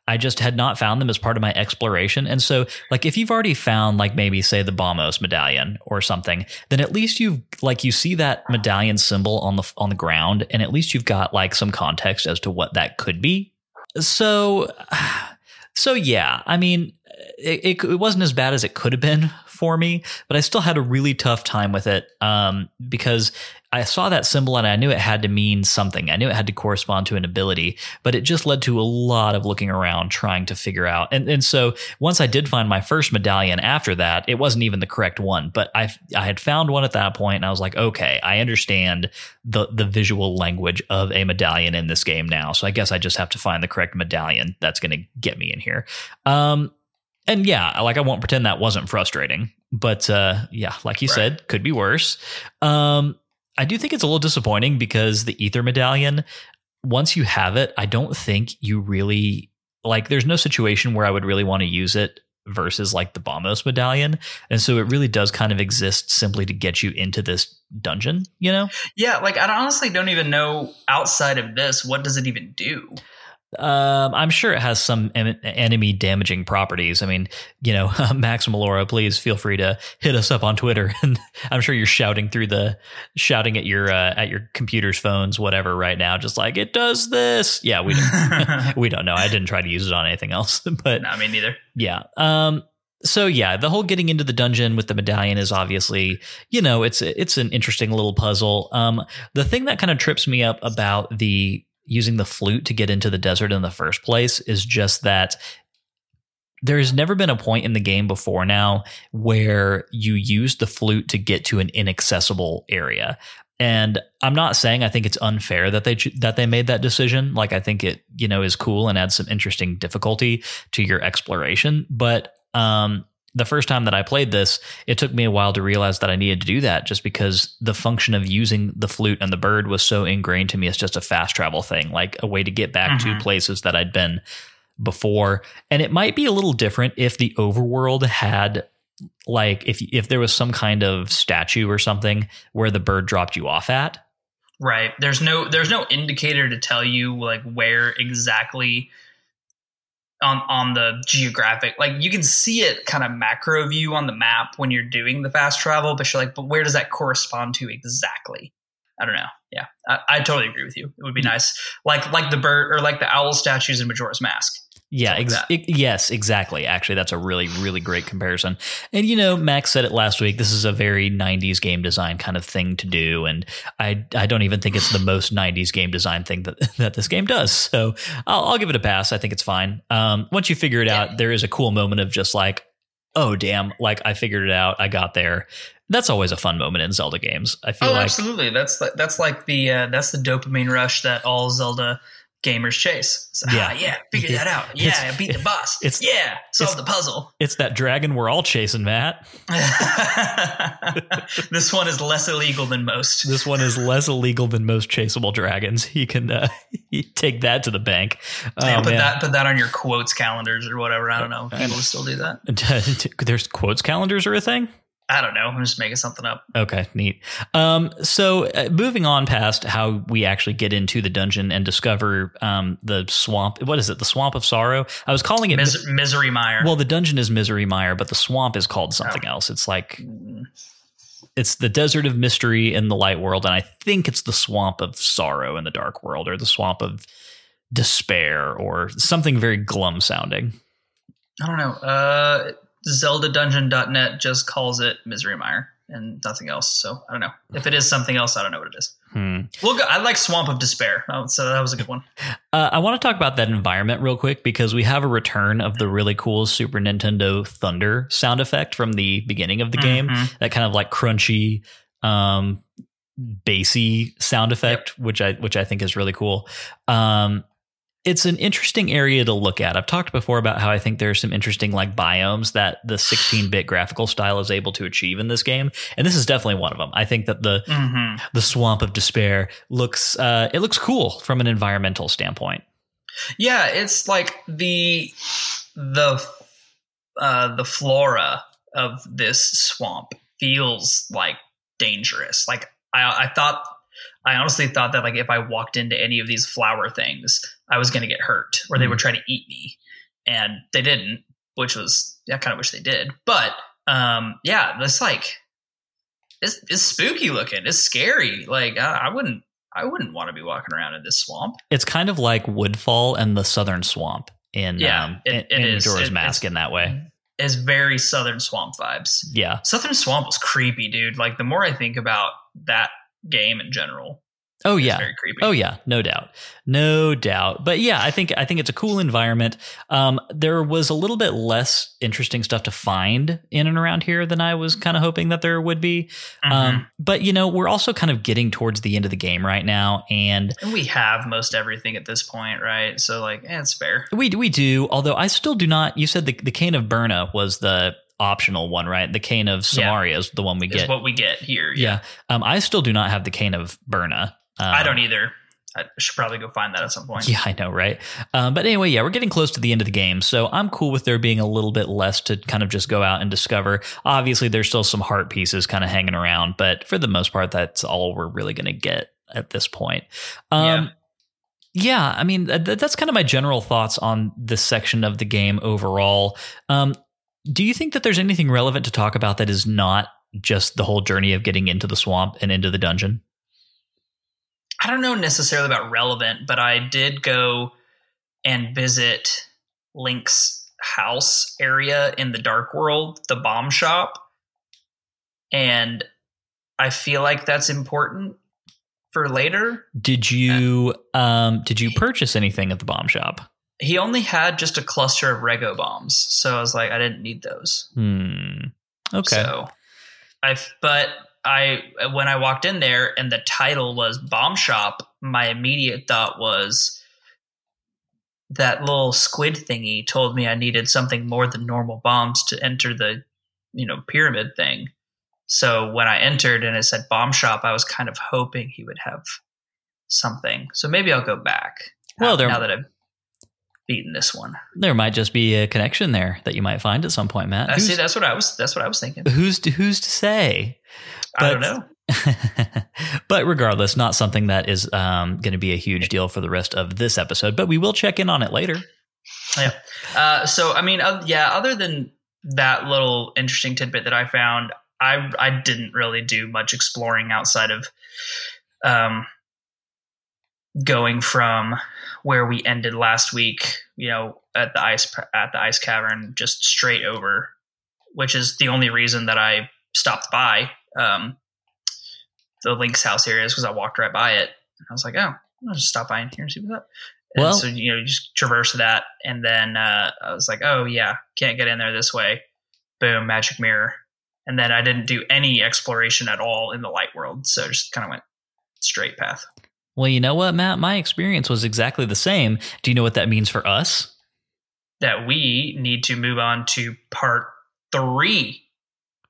I just had not found them as part of my exploration. And so, like, if you've already found, like, maybe say the Bombos medallion or something, then at least you've like you see that medallion symbol on the on the ground, and at least you've got like some context as to what that could be. So, so yeah, I mean, it, it, it wasn't as bad as it could have been for me, but I still had a really tough time with it um, because I saw that symbol and I knew it had to mean something. I knew it had to correspond to an ability, but it just led to a lot of looking around trying to figure out. And and so once I did find my first medallion after that, it wasn't even the correct one, but I I had found one at that point and I was like, okay, I understand the the visual language of a medallion in this game now. So I guess I just have to find the correct medallion that's going to get me in here. Um, and yeah, like I won't pretend that wasn't frustrating, but uh, yeah, like you right. said, could be worse. Um, I do think it's a little disappointing because the ether medallion, once you have it, I don't think you really like. There's no situation where I would really want to use it versus like the Bombos medallion, and so it really does kind of exist simply to get you into this dungeon. You know? Yeah, like I honestly don't even know outside of this what does it even do. Um, I'm sure it has some em- enemy damaging properties. I mean, you know, Max Malora, please feel free to hit us up on Twitter, and I'm sure you're shouting through the shouting at your uh, at your computers, phones, whatever, right now, just like it does this. Yeah, we don't we don't know. I didn't try to use it on anything else, but no, me neither. Yeah. Um. So yeah, the whole getting into the dungeon with the medallion is obviously, you know, it's it's an interesting little puzzle. Um, the thing that kind of trips me up about the using the flute to get into the desert in the first place is just that there's never been a point in the game before now where you use the flute to get to an inaccessible area. And I'm not saying I think it's unfair that they that they made that decision. Like I think it you know is cool and adds some interesting difficulty to your exploration. But um, the first time that I played this, it took me a while to realize that I needed to do that just because the function of using the flute and the bird was so ingrained to me as just a fast travel thing, like a way to get back mm-hmm. to places that I'd been before. And it might be a little different if the overworld had like if if there was some kind of statue or something where the bird dropped you off at. Right. There's no there's no indicator to tell you like where exactly on on the geographic like you can see it kind of macro view on the map when you're doing the fast travel but you're like but where does that correspond to exactly? I don't know. Yeah. I, I totally agree with you. It would be mm. nice. Like like the bird or like the owl statues in majora's mask yeah, ex- it, yes, exactly. Actually, that's a really, really great comparison. And you know, Max said it last week. This is a very '90s game design kind of thing to do, and I, I don't even think it's the most '90s game design thing that that this game does. So I'll, I'll give it a pass. I think it's fine. Um, once you figure it yeah. out, there is a cool moment of just like, oh damn, like I figured it out. I got there. That's always a fun moment in Zelda games. I feel oh, like absolutely. That's that's like the uh, that's the dopamine rush that all Zelda gamers chase. So, yeah, ah, yeah, figure that out. Yeah, I beat the boss. It's yeah, solve the puzzle. It's that dragon we're all chasing, Matt. this one is less illegal than most. This one is less illegal than most chaseable dragons. You can uh, take that to the bank. Oh, yeah, put man. that put that on your quotes calendars or whatever. I don't know. People still do that. There's quotes calendars are a thing. I don't know. I'm just making something up. Okay, neat. Um, so uh, moving on past how we actually get into the dungeon and discover um, the swamp. What is it? The swamp of sorrow. I was calling it Mis- Misery Mire. Well, the dungeon is Misery Mire, but the swamp is called something oh. else. It's like it's the desert of mystery in the light world, and I think it's the swamp of sorrow in the dark world, or the swamp of despair, or something very glum sounding. I don't know. Uh, ZeldaDungeon.net just calls it Misery Mire and nothing else. So I don't know if it is something else. I don't know what it is. Hmm. Well, I like Swamp of Despair, oh, so that was a good one. Uh, I want to talk about that environment real quick because we have a return of the really cool Super Nintendo Thunder sound effect from the beginning of the game. Mm-hmm. That kind of like crunchy, um, bassy sound effect, yep. which I which I think is really cool. Um, it's an interesting area to look at. I've talked before about how I think there are some interesting like biomes that the 16-bit graphical style is able to achieve in this game, and this is definitely one of them. I think that the Mhm. the swamp of despair looks uh, it looks cool from an environmental standpoint. Yeah, it's like the the uh, the flora of this swamp feels like dangerous. Like I, I thought, I honestly thought that like if I walked into any of these flower things, I was going to get hurt, or they would try to eat me, and they didn't, which was I kind of wish they did. But um, yeah, this like it's, it's spooky looking. It's scary. Like I, I wouldn't. I wouldn't want to be walking around in this swamp. It's kind of like Woodfall and the Southern Swamp in Yeah, um, it- in, it in is. Majora's It- Mask in that way. It's very southern swamp vibes. Yeah. Southern Swamp was creepy, dude. Like the more I think about that game in general, Oh yeah. very creepy. Oh yeah, no doubt, no doubt. But yeah, I think I think it's a cool environment. Um, there was a little bit less interesting stuff to find in and around here than I was kind of hoping that there would be. Mhm. Um, but you know, we're also kind of getting towards the end of the game right now, and we have most everything at this point, right? So like, eh, it's fair. we we do. Although I still do not. You said the the cane of Byrna was the optional one, right? The cane of Yeah. Somaria is the one we Is get. what we get here. yeah. Um, I still do not have the cane of Byrna. Um, I don't either. I should probably go find that at some point. Yeah, I know, right? Um, but anyway, yeah, we're getting close to the end of the game, so I'm cool with there being a little bit less to kind of just go out and discover. Obviously, there's still some heart pieces kind of hanging around, but for the most part, that's all we're really going to get at this point. Um, yeah. I mean, th- that's kind of my general thoughts on this section of the game overall. Um, do you think that there's anything relevant to talk about that is not just the whole journey of getting into the swamp and into the dungeon? I don't know necessarily about relevant, but I did go and visit Link's house area in the Dark World, the bomb shop. And I feel like that's important for later. Did you um, did you purchase anything at the bomb shop? He only had just a cluster of Rego bombs, so I was like, I didn't need those. Hmm. Okay. So I, but I, when I walked in there and the title was Bomb Shop, my immediate thought was that little squid thingy told me I needed something more than normal bombs to enter the, you know, pyramid thing. So when I entered and it said Bomb Shop, I was kind of hoping he would have something. So maybe I'll go back. Well, now, there- now that I've beaten this one. there might just be a connection there that you might find at some point, Matt. I Who's, see. That's what I was. That's what I was thinking. who's to, who's to say? I don't know. but regardless, not something that is um, going to be a huge deal for the rest of this episode. But we will check in on it later. Uh, so I mean, uh, yeah. Other than that little interesting tidbit that I found, I I didn't really do much exploring outside of um, going from where we ended last week. You know, at the ice at the ice cavern, just straight over, which is the only reason that I stopped by um, the Link's house areas because I walked right by it. I was like, oh, I'll just stop by in here and see what's up. And Well- so you know, you just traverse that, and then uh, I was like, "Oh yeah, can't get in there this way." Boom, magic mirror, and then I didn't do any exploration at all in the light world, so just kind of went straight path. Well, you know what, Matt? My experience was exactly the same. Do you know what that means for us? That we need to move on to part three.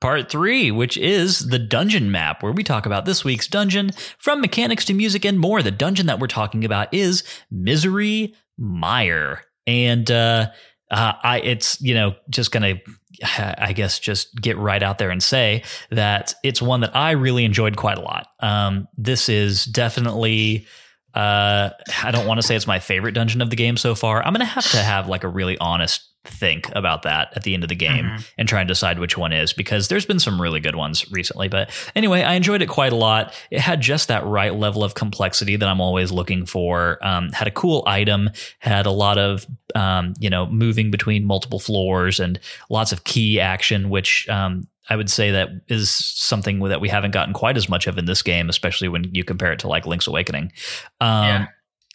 Part three, which is the dungeon map, where we talk about this week's dungeon from mechanics to music and more. The dungeon that we're talking about is Misery Mire. And uh, uh, I, it's, you know, just to, I guess, just get right out there and say that it's one that I really enjoyed quite a lot. Um, this is definitely. Uh, I don't want to say it's my favorite dungeon of the game so far. I'm going to have to have like a really honest think about that at the end of the game Mhm. and try and decide which one is because there's been some really good ones recently. But anyway, I enjoyed it quite a lot. It had just that right level of complexity that I'm always looking for. Um, had a cool item, had a lot of um, you know moving between multiple floors and lots of key action, which um, I would say that is something that we haven't gotten quite as much of in this game, especially when you compare it to like Link's Awakening. Um, Yeah.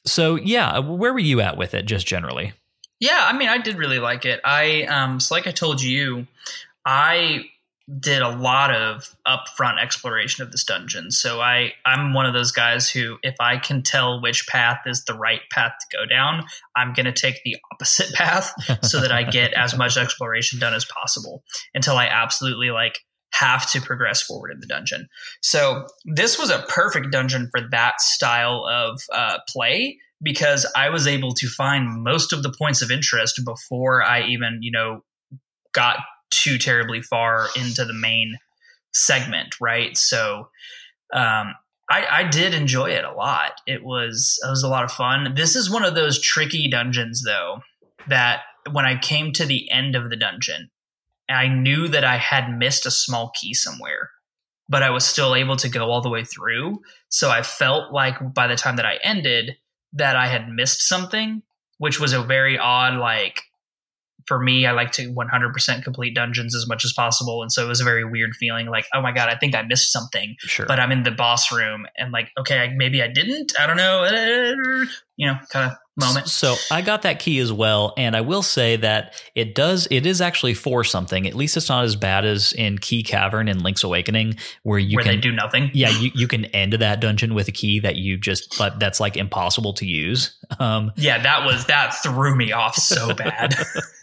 So yeah, where were you at with it, just generally? Yeah, I mean, I did really like it. I um, so like I told you, I did a lot of upfront exploration of this dungeon. So I I'm one of those guys who if I can tell which path is the right path to go down, I'm going to take the opposite path so that I get as much exploration done as possible until I absolutely like have to progress forward in the dungeon. So this was a perfect dungeon for that style of uh, play because I was able to find most of the points of interest before I even, you know, got too terribly far into the main segment, right? So um, I, I did enjoy it a lot. It was it was a lot of fun. This is one of those tricky dungeons though that when I came to the end of the dungeon, I knew that I had missed a small key somewhere, but I was still able to go all the way through. So I felt like by the time that I ended that I had missed something, which was a very odd like for me, I like to 100% complete dungeons as much as possible. And so it was a very weird feeling like, oh my God, I think I missed something. Sure. But I'm in the boss room and like, okay, maybe I didn't. I don't know. Eh, you know, kind of moment. So I got that key as well, and I will say that it does. It is actually for something. At least it's not as bad as in Key Cavern in Link's Awakening, where you where can they do nothing. Yeah, you, you can end that dungeon with a key that you just, but that's like impossible to use. Um, yeah, that was that threw me off so bad.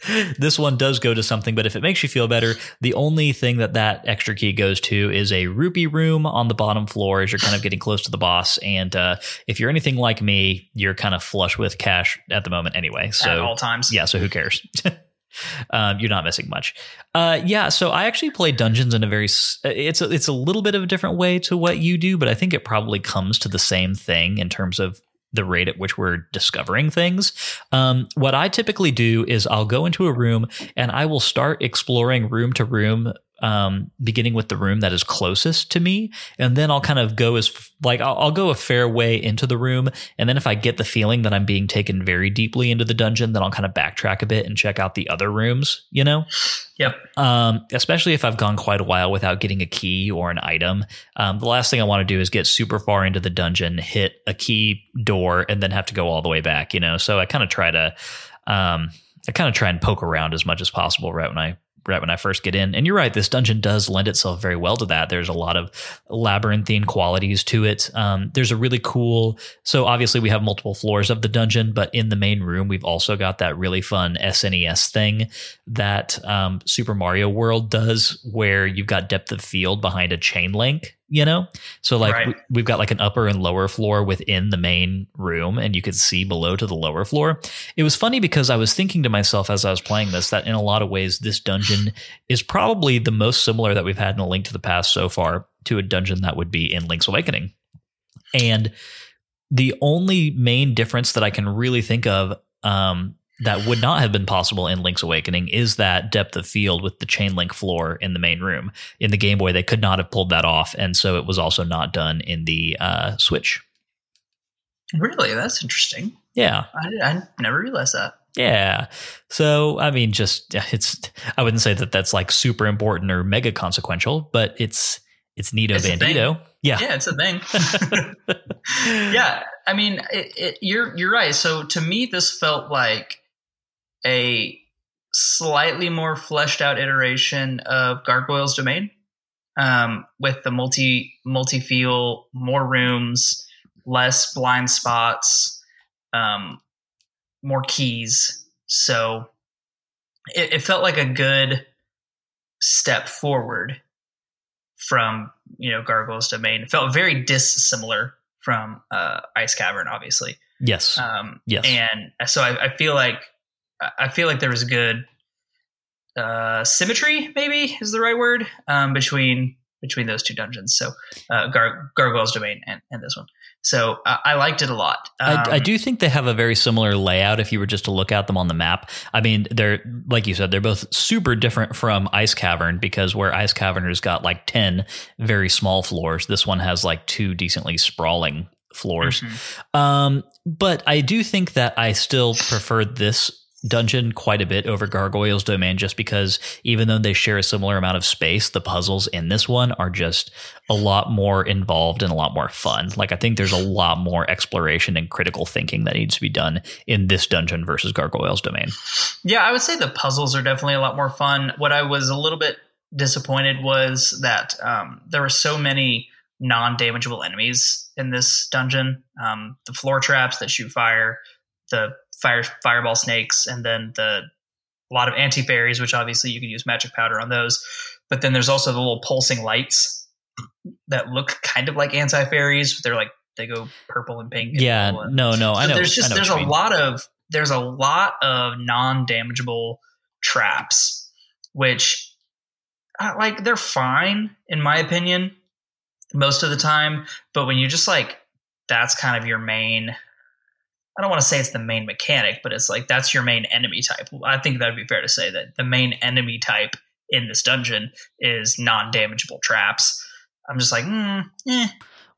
this one does go to something, but if it makes you feel better, the only thing that that extra key goes to is a rupee room on the bottom floor as you're kind of getting close to the boss. And uh, if you're anything like me, you're kind of flush with cash at the moment anyway. So At all times. Yeah, so who cares? um, you're not missing much. Uh, yeah, so I actually play dungeons in a very it's a, it's a little bit of a different way to what you do, but I think it probably comes to the same thing in terms of the rate at which we're discovering things. Um, what I typically do is I'll go into a room and I will start exploring room to room um, beginning with the room that is closest to me, and then I'll kind of go as like I'll, I'll, go a fair way into the room, and then if I get the feeling that I'm being taken very deeply into the dungeon, then I'll kind of backtrack a bit and check out the other rooms. You know, yep. Um, especially if I've gone quite a while without getting a key or an item. Um, the last thing I want to do is get super far into the dungeon, hit a key door, and then have to go all the way back. You know, so I kind of try to. Um, I kind of try and poke around as much as possible right when I right when I first get in. And you're right, this dungeon does lend itself very well to that. There's a lot of labyrinthine qualities to it. Um, there's a really cool. So obviously we have multiple floors of the dungeon, but in the main room we've also got that really fun SNES thing that um, Super Mario World does, where you've got depth of field behind a chain link you know? So like right. we, have got like an upper and lower floor within the main room and you could see below to the lower floor. It was funny because i was thinking to myself as i was playing this that in a lot of ways this dungeon is probably the most similar that we've had in a link to the past so far to a dungeon that would be in link's awakening. And the only main difference that i can really think of um, that would not have been possible in Link's Awakening is that depth of field with the chain link floor in the main room. In the Game Boy, they could not have pulled that off, and so it was also not done in the uh, Switch. Really, that's interesting. Yeah, I, I never realized that. Yeah. So, I mean, just it's, I wouldn't say that that's like super important or mega consequential, but it's, it's Nito it's Bandito. Yeah. Yeah, it's a thing. yeah. I mean, it, it, you're, you're right. So to me, this felt like a slightly more fleshed out iteration of Gargoyle's Domain um, with the multi multi feel, more rooms, less blind spots, um, more keys. So it, it felt like a good step forward from you know Gargoyle's Domain. It felt very dissimilar from uh, Ice Cavern, obviously. Yes. Um, yes. And so I, I feel like I feel like there was good uh, symmetry, maybe is the right word, um, between between those two dungeons. So uh, Gar- Gargoyle's Domain and, and this one. So uh, I liked it a lot. Um, I, I, do think they have a very similar layout if you were just to look at them on the map. I mean, they're like you said, they're both super different from Ice Cavern because where Ice Cavern has got like ten very small floors, this one has like two decently sprawling floors. Mm-hmm. Um, but I do think that I still prefer this dungeon quite a bit over Gargoyle's Domain just because even though they share a similar amount of space, the puzzles in this one are just a lot more involved and a lot more fun. Like I think there's a lot more exploration and critical thinking that needs to be done in this dungeon versus Gargoyle's Domain. Yeah, I would say the puzzles are definitely a lot more fun. What I was a little bit disappointed was that um, there were so many non-damageable enemies in this dungeon. Um, the floor traps that shoot fire, the fire fireball snakes, and then the a lot of anti fairies, which obviously you can use magic powder on those. But then there's also the little pulsing lights that look kind of like anti fairies. They're like they go purple and pink. And Yeah, blue. no, no, I So know. there's just know there's a mean. lot of there's a lot of non-damageable traps, which uh, like they're fine in my opinion most of the time. But when you just like that's kind of your main. I don't want to say it's the main mechanic, but it's like that's your main enemy type. I think that'd be fair to say that the main enemy type in this dungeon is non-damageable traps. I'm just like, mm, eh,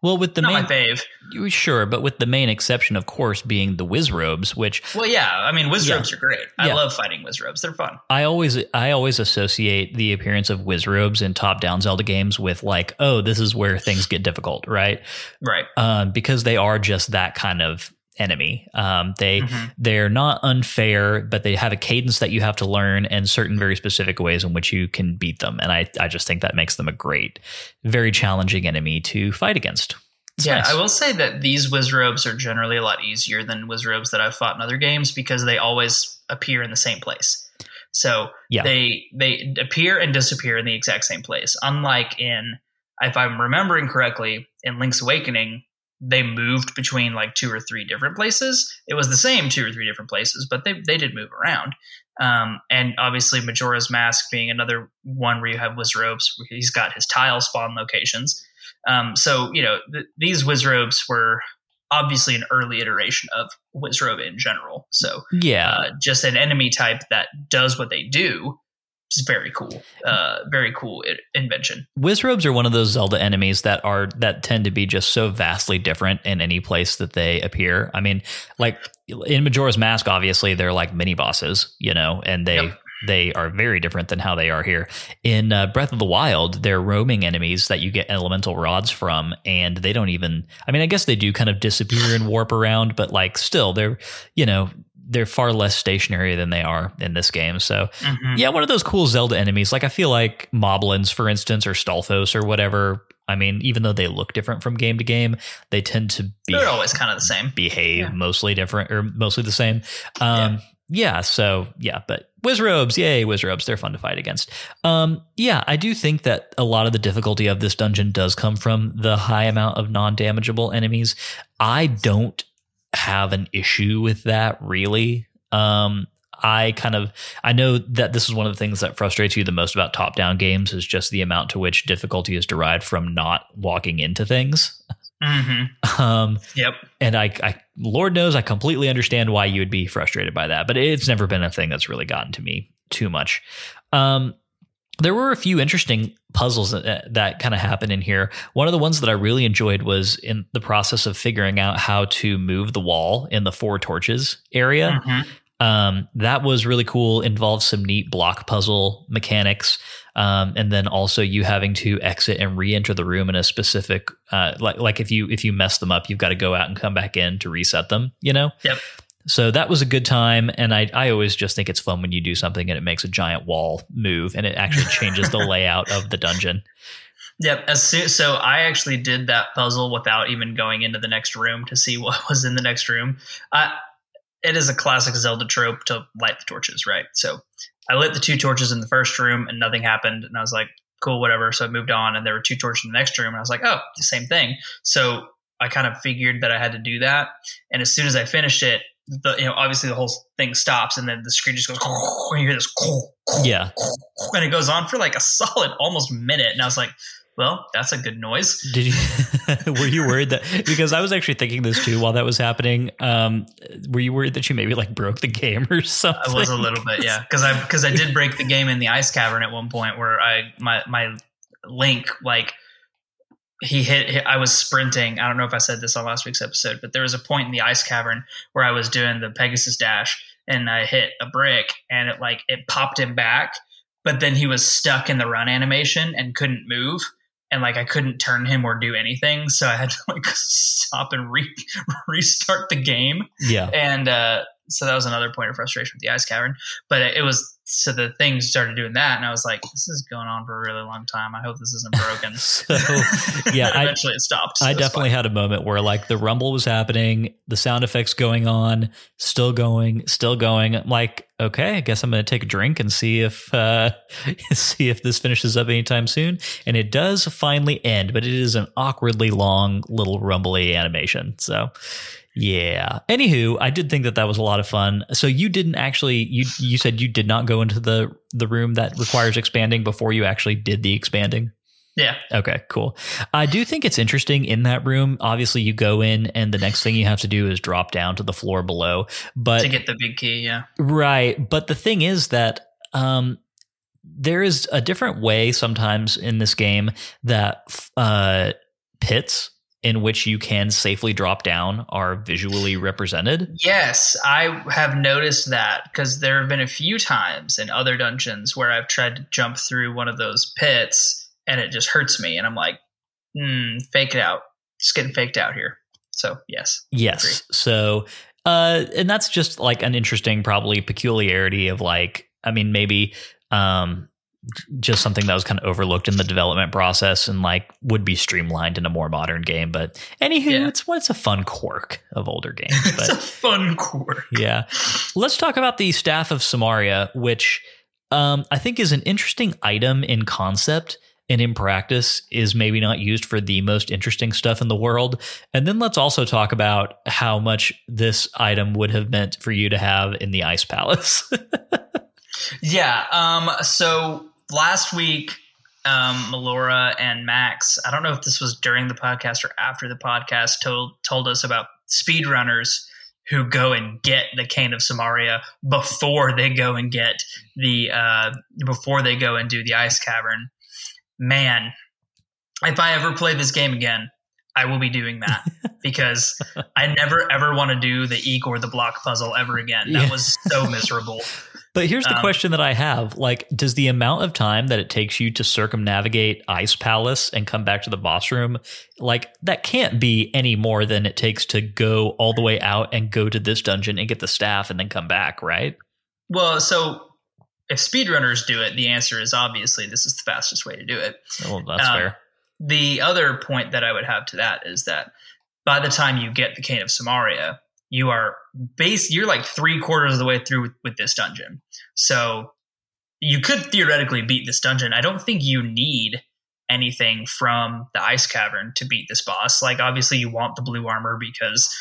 Well, with the not main, you- sure, but with the main exception, of course, being the Wizrobes, which Well, yeah, I mean, whiz Yeah. robes are great. I Yeah. love fighting Wizrobes; they're fun. I always I always associate the appearance of Wizrobes in top down Zelda games with like, oh, this is where things get difficult, right? Right. Um, because they are just that kind of enemy. Um, they Mhm. they're not unfair, but they have a cadence that you have to learn and certain very specific ways in which you can beat them. And I I just think that makes them a great, very challenging enemy to fight against. It's yeah, nice. I will say that these Wizrobes are generally a lot easier than Wizrobes that I've fought in other games because they always appear in the same place. So Yeah. they they appear and disappear in the exact same place. Unlike in, if I'm remembering correctly, in Link's Awakening, they moved between like two or three different places. It was the same two or three different places, but they they did move around. Um, and obviously, Majora's Mask being another one where you have Wizrobes. He's got his tile spawn locations. Um, so you know th- these Wizrobes were obviously an early iteration of Wizrobe in general. So yeah. uh, just an enemy type that does what they do is very cool. Uh, very cool I- invention. Wizrobes are one of those Zelda enemies that are that tend to be just so vastly different in any place that they appear. I mean, like in Majora's Mask, obviously they're like mini bosses, you know, and they Yep. they are very different than how they are here. In uh, Breath of the Wild, they're roaming enemies that you get elemental rods from, and they don't even. I mean, I guess they do kind of disappear and warp around, but like still, they're you know they're far less stationary than they are in this game. So Mhm. yeah, one of those cool Zelda enemies. Like I feel like Moblins, for instance, or Stalfos or whatever. I mean, even though they look different from game to game, they tend to be They're always kind of the same. behave Yeah. mostly different or mostly the same. Um, yeah. so yeah, but Wizrobes, yay, Wizrobes, they're fun to fight against. Um, yeah, I do think that a lot of the difficulty of this dungeon does come from the high amount of non-damageable enemies. I don't have an issue with that really. Um, I kind of I know that this is one of the things that frustrates you the most about top-down games is just the amount to which difficulty is derived from not walking into things. hmm Um, Yep. and I, I, Lord knows, I completely understand why you would be frustrated by that, but it's never been a thing that's really gotten to me too much. Um, there were a few interesting puzzles that, that kind of happened in here. One of the ones that I really enjoyed was in the process of figuring out how to move the wall in the four torches area. Mhm. Um, that was really cool. Involved some neat block puzzle mechanics, um, and then also you having to exit and re-enter the room in a specific, uh, like like if you if you mess them up, you've got to go out and come back in to reset them. You know. Yep. So that was a good time, and I I always just think it's fun when you do something and it makes a giant wall move and it actually changes the layout of the dungeon. Yep. As soon, so I actually did that puzzle without even going into the next room to see what was in the next room. I, it is a classic Zelda trope to light the torches, right? So I lit the two torches in the first room and nothing happened, and I was like, "Cool, whatever." So I moved on, and there were two torches in the next room, and I was like, "Oh, the same thing." So I kind of figured that I had to do that, and as soon as I finished it, the you know obviously the whole thing stops, and then the screen just goes, and you hear this, Yeah. and it goes on for like a solid almost minute, and I was like, "Well, that's a good noise." Did you were you worried that because I was actually thinking this too while that was happening? Um, were you worried that you maybe like broke the game or something? I was a little bit, yeah, because I because I did break the game in the ice cavern at one point where I my my link like he hit, hit I was sprinting. I don't know if I said this on last week's episode, but there was a point in the ice cavern where I was doing the Pegasus dash and I hit a brick and it like it popped him back, but then he was stuck in the run animation and couldn't move. And like I couldn't turn him or do anything, so I had to like stop and re- restart the game Yeah. and uh, so that was another point of frustration with the ice cavern. But it was so the thing started doing that, and I was like, "This is going on for a really long time. I hope this isn't broken." so yeah, I, eventually it stopped. so I definitely had a moment where like the rumble was happening, the sound effects going on, still going, still going. I'm like, okay, I guess I'm going to take a drink and see if uh, see if this finishes up anytime soon. And it does finally end, but it is an awkwardly long little rumbly animation. So. Yeah. Anywho, I did think that that was a lot of fun. So you didn't actually you you said you did not go into the the room that requires expanding before you actually did the expanding. yeah, Okay, cool. I do think it's interesting in that room. Obviously, you go in, and the next thing you have to do is drop down to the floor below. But to get the big key. Yeah, right, but the thing is that um, there is a different way sometimes in this game that uh, pits in which you can safely drop down are visually represented. Yes, I have noticed that because there have been a few times in other dungeons where I've tried to jump through one of those pits and it just hurts me, and I'm like, hmm, fake it out. Just getting faked out here. So yes, Yes. So, uh, and that's just like an interesting, probably peculiarity of like, I mean, maybe, um, just something that was kind of overlooked in the development process and like would be streamlined in a more modern game. But anywho, Yeah. it's it's a fun quirk of older games. it's a But fun quirk. yeah, let's talk about the staff of Somaria, which um, I think is an interesting item in concept and in practice is maybe not used for the most interesting stuff in the world. And then let's also talk about how much this item would have meant for you to have in the Ice Palace. Yeah. Um. So last week, um, Melora and Max. I don't know if this was during the podcast or after the podcast. Told told us about speedrunners who go and get the cane of Somaria before they go and get the uh, before they go and do the ice cavern. Man, if I ever play this game again, I will be doing that because I never ever want to do the Igor the block puzzle ever again. That Yeah. was so miserable. But here's the Um, question that I have: like, does the amount of time that it takes you to circumnavigate Ice Palace and come back to the boss room, like that can't be any more than it takes to go all the way out and go to this dungeon and get the staff and then come back, right? Well, so if speedrunners do it, the answer is obviously this is the fastest way to do it. Well, that's Um, fair. The other point that I would have to that is that by the time you get the Cane of Somaria, you are base you're like three quarters of the way through with, with this dungeon. So you could theoretically beat this dungeon. I don't think you need anything from the ice cavern to beat this boss. Like obviously you want the blue armor because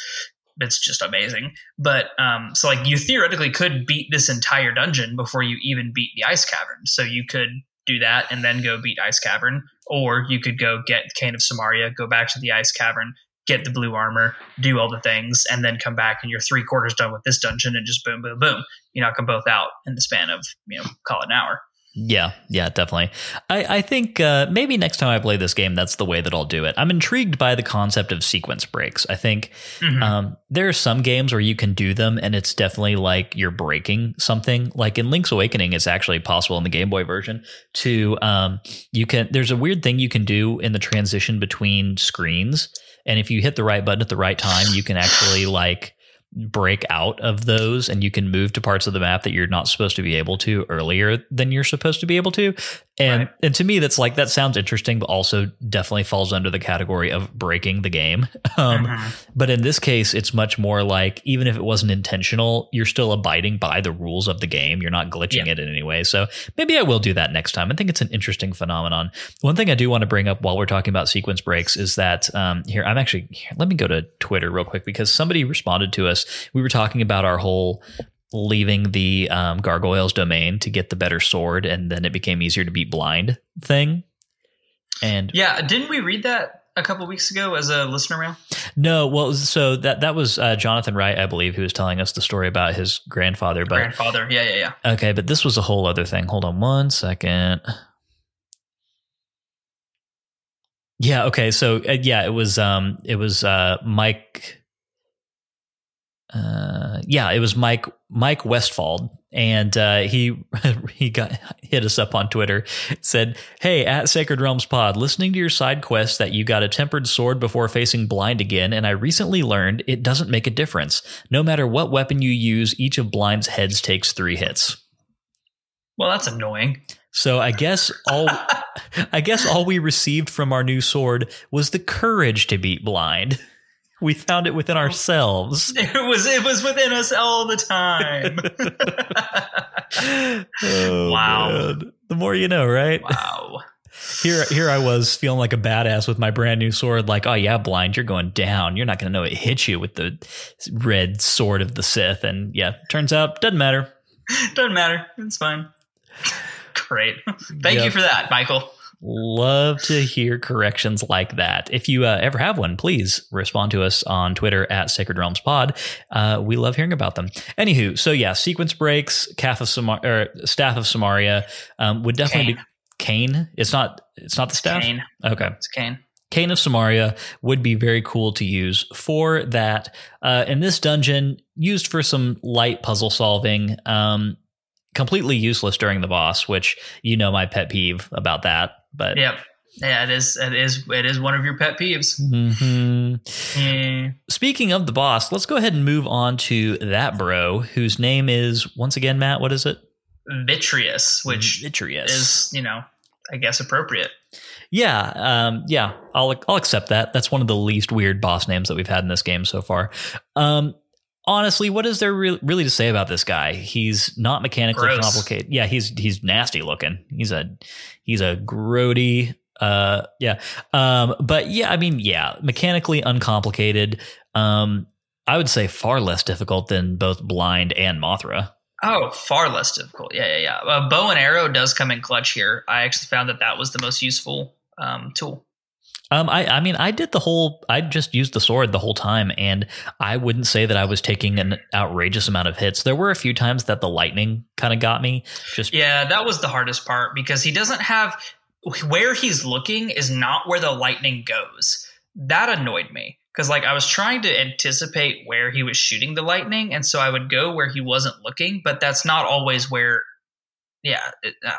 it's just amazing. But um so like you theoretically could beat this entire dungeon before you even beat the ice cavern. So you could do that and then go beat ice cavern or you could go get Cane of Somaria, go back to the ice cavern, get the blue armor, do all the things, and then come back and you're three quarters done with this dungeon and just boom, boom, boom. You knock them both out in the span of, you know, call it an hour. Yeah, yeah, definitely. I, I think uh, maybe next time I play this game, that's the way that I'll do it. I'm intrigued by the concept of sequence breaks. I think Mhm. Um, there are some games where you can do them, and it's definitely like you're breaking something. Like in Link's Awakening, it's actually possible in the Game Boy version to um, you can. There's a weird thing you can do in the transition between screens, and if you hit the right button at the right time, you can actually like break out of those and you can move to parts of the map that you're not supposed to be able to earlier than you're supposed to be able to and Right. and to me that's like that sounds interesting but also definitely falls under the category of breaking the game um Mhm. but in this case, it's much more like even if it wasn't intentional, you're still abiding by the rules of the game. You're not glitching Yeah. it in any way. So maybe I will do that next time. I think it's an interesting phenomenon. One thing I do want to bring up while we're talking about sequence breaks is that um, here, I'm actually, here, let me go to Twitter real quick because somebody responded to us. We were talking about our whole leaving the um, gargoyles domain to get the better sword and then it became easier to beat blind thing. And Yeah, didn't we read that a couple weeks ago as a listener mail? No, well, so that that was uh, Jonathan Wright, I believe, who was telling us the story about his grandfather. But Grandfather. Yeah, yeah, yeah. okay, but this was a whole other thing. Hold on one second. Yeah. Okay. So uh, yeah, it was um, it was uh, Mike. Uh, yeah, it was Mike Mike Westfald, and uh, he he got hit us up on Twitter. Said, "Hey, at Sacred Realms Pod, listening to your side quest that you got a tempered sword before facing blind again, and I recently learned it doesn't make a difference. No matter what weapon you use, each of blind's heads takes three hits." Well, that's annoying. So I guess all I guess all we received from our new sword was the courage to beat blind. We found it within ourselves. It was it was within us all the time. Oh, Wow. man. The more you know, right? wow. Here here I was feeling like a badass with my brand new sword like, "Oh yeah, blind, you're going down. You're not going to know it hit you with the red sword of the Sith." And yeah, turns out doesn't matter. Doesn't matter. It's fine. Great. Thank you for that, Michael. Love to hear corrections like that. If you uh, ever have one, please respond to us on Twitter at Sacred Realms Pod. Uh, we love hearing about them. Anywho, so yeah, sequence breaks, Calf of Samar- or Staff of Somaria um, would definitely be Cane. It's not. It's not the staff. Cane. Okay. It's Cane. Cane of Somaria would be very cool to use for that. Uh, in this dungeon, used for some light puzzle solving. Um, completely useless during the boss, which you know my pet peeve about that. But Yep. Yeah, it is. It is. It is one of your pet peeves. Mhm. Yeah. Speaking of the boss, let's go ahead and move on to that bro, whose name is once again Matt. What is it? Vitreous, which Vitreous. is you know, I guess appropriate. Yeah, um, yeah, I'll I'll accept that. That's one of the least weird boss names that we've had in this game so far. Um, honestly, what is there re- really to say about this guy? He's not mechanically Gross. complicated. Yeah, he's he's nasty looking. He's a he's a grody. Uh, yeah. Um, but yeah, I mean, yeah, mechanically uncomplicated. Um, I would say far less difficult than both Blind and Mothula. Oh, far less difficult. Yeah, yeah, yeah. Uh, bow and arrow does come in clutch here. I actually found that that was the most useful um, tool. Um, I, I mean, I did the whole. I just used the sword the whole time, and I wouldn't say that I was taking an outrageous amount of hits. There were a few times that the lightning kind of got me. Just Yeah, that was the hardest part because he doesn't have where he's looking is not where the lightning goes. That annoyed me because like I was trying to anticipate where he was shooting the lightning, and so I would go where he wasn't looking, but that's not always where. Yeah, it, ugh,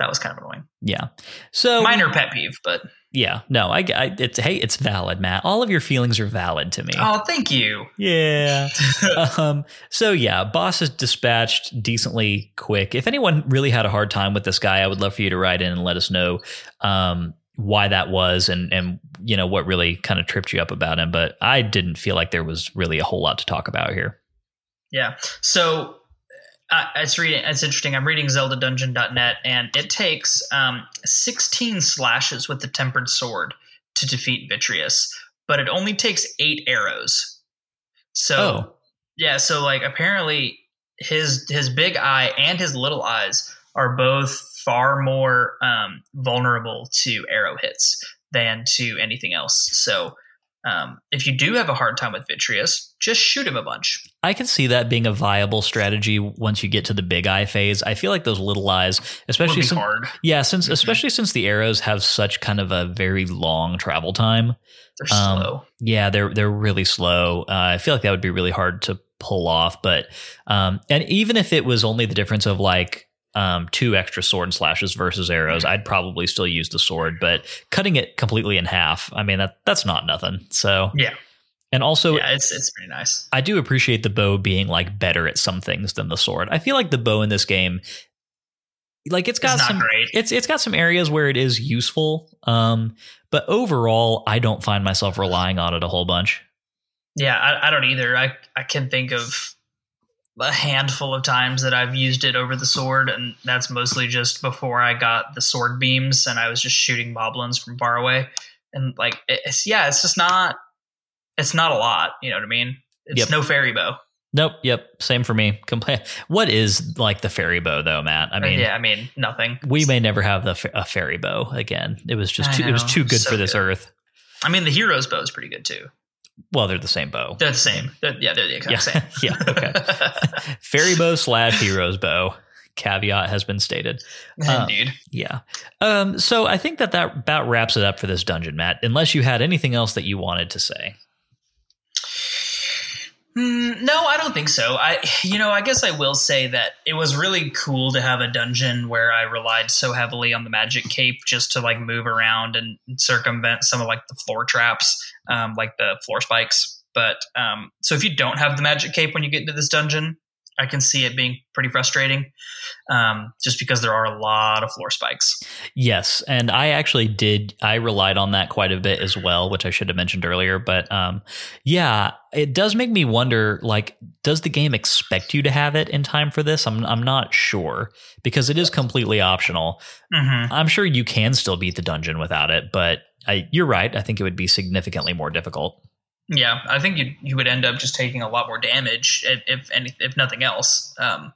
that was kind of annoying. yeah. So Minor pet peeve, but Yeah. No. I, I. It's hey. It's valid, Matt. All of your feelings are valid to me. oh, thank you. Yeah. um, so yeah, boss is dispatched decently quick. If anyone really had a hard time with this guy, I would love for you to write in and let us know um, why that was and and you know what really kind of tripped you up about him. But I didn't feel like there was really a whole lot to talk about here. Yeah. So uh, it's reading. It's interesting. I'm reading ZeldaDungeon.net, and it takes um, 16 slashes with the tempered sword to defeat Vitreous, but it only takes eight arrows. So Oh. yeah. So like apparently his his big eye and his little eyes are both far more um, vulnerable to arrow hits than to anything else. So. Um, if you do have a hard time with Vitreous, just shoot him a bunch. I can see that being a viable strategy once you get to the big eye phase. I feel like those little eyes, especially since, hard. yeah, since Mhm. especially since the arrows have such kind of a very long travel time. They're Um, slow. Yeah, they're they're really slow. Uh, I feel like that would be really hard to pull off. But um, and even if it was only the difference of like um, two extra sword slashes versus arrows, I'd probably still use the sword. But cutting it completely in half, I mean that that's not nothing. So Yeah. and also yeah, it's it's pretty nice. I do appreciate the bow being like better at some things than the sword. I feel like the bow in this game, like it's got It's some great. it's it's got some areas where it is useful. Um, but overall, I don't find myself relying on it a whole bunch. Yeah, I, I don't either. I I can think of a handful of times that I've used it over the sword, and that's mostly just before I got the sword beams and I was just shooting moblins from far away. And like, it's yeah, it's just not. It's not a lot. You know what I mean? It's Yep. no fairy bow. Nope. Yep. Same for me. Compla- what is like the fairy bow though, Matt? I I mean, yeah, I mean nothing. we may never have the a fairy bow again. It was just too, it was too good So for this good. earth. I mean, the hero's bow is pretty good too. Well, they're the same bow. They're the same. They're, yeah, they're the exact same. Yeah, okay. Fairy bow slash hero's bow. Caveat has been stated. Uh, Indeed. Yeah. Um, so I think that that about wraps it up for this dungeon, Matt. Unless you had anything else that you wanted to say. Mm, no, I don't think so. I, you know, I guess I will say that it was really cool to have a dungeon where I relied so heavily on the magic cape just to like move around and circumvent some of like the floor traps, um, like the floor spikes. But um, so if you don't have the magic cape when you get into this dungeon, I can see it being pretty frustrating, um, just because there are a lot of floor spikes. Yes, and I actually did. I relied on that quite a bit as well, which I should have mentioned earlier. But um, yeah, it does make me wonder. Like, does the game expect you to have it in time for this? I'm I'm not sure because it is completely optional. Mm-hmm. I'm sure you can still beat the dungeon without it, but I, you're right. I think it would be significantly more difficult. Yeah, I think you you would end up just taking a lot more damage if if, any, if nothing else. Um,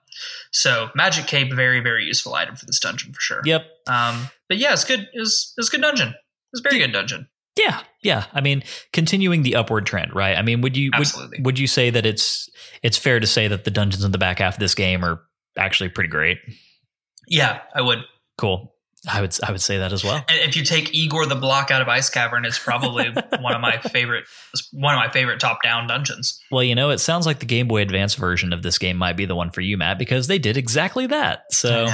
so magic cape, very very useful item for this dungeon for sure. Yep. Um, but yeah, it's good. It's it's good dungeon. It's a very good dungeon. Yeah, yeah. I mean, continuing the upward trend, right? I mean, would you Absolutely. would, would you say that it's it's fair to say that the dungeons in the back half of this game are actually pretty great? Yeah, I would. Cool. I would I would say that as well. And if you take Igor the Block out of Ice Cavern, it's probably one of my favorite one of my favorite top down dungeons. Well, you know, it sounds like the Game Boy Advance version of this game might be the one for you, Matt, because they did exactly that. So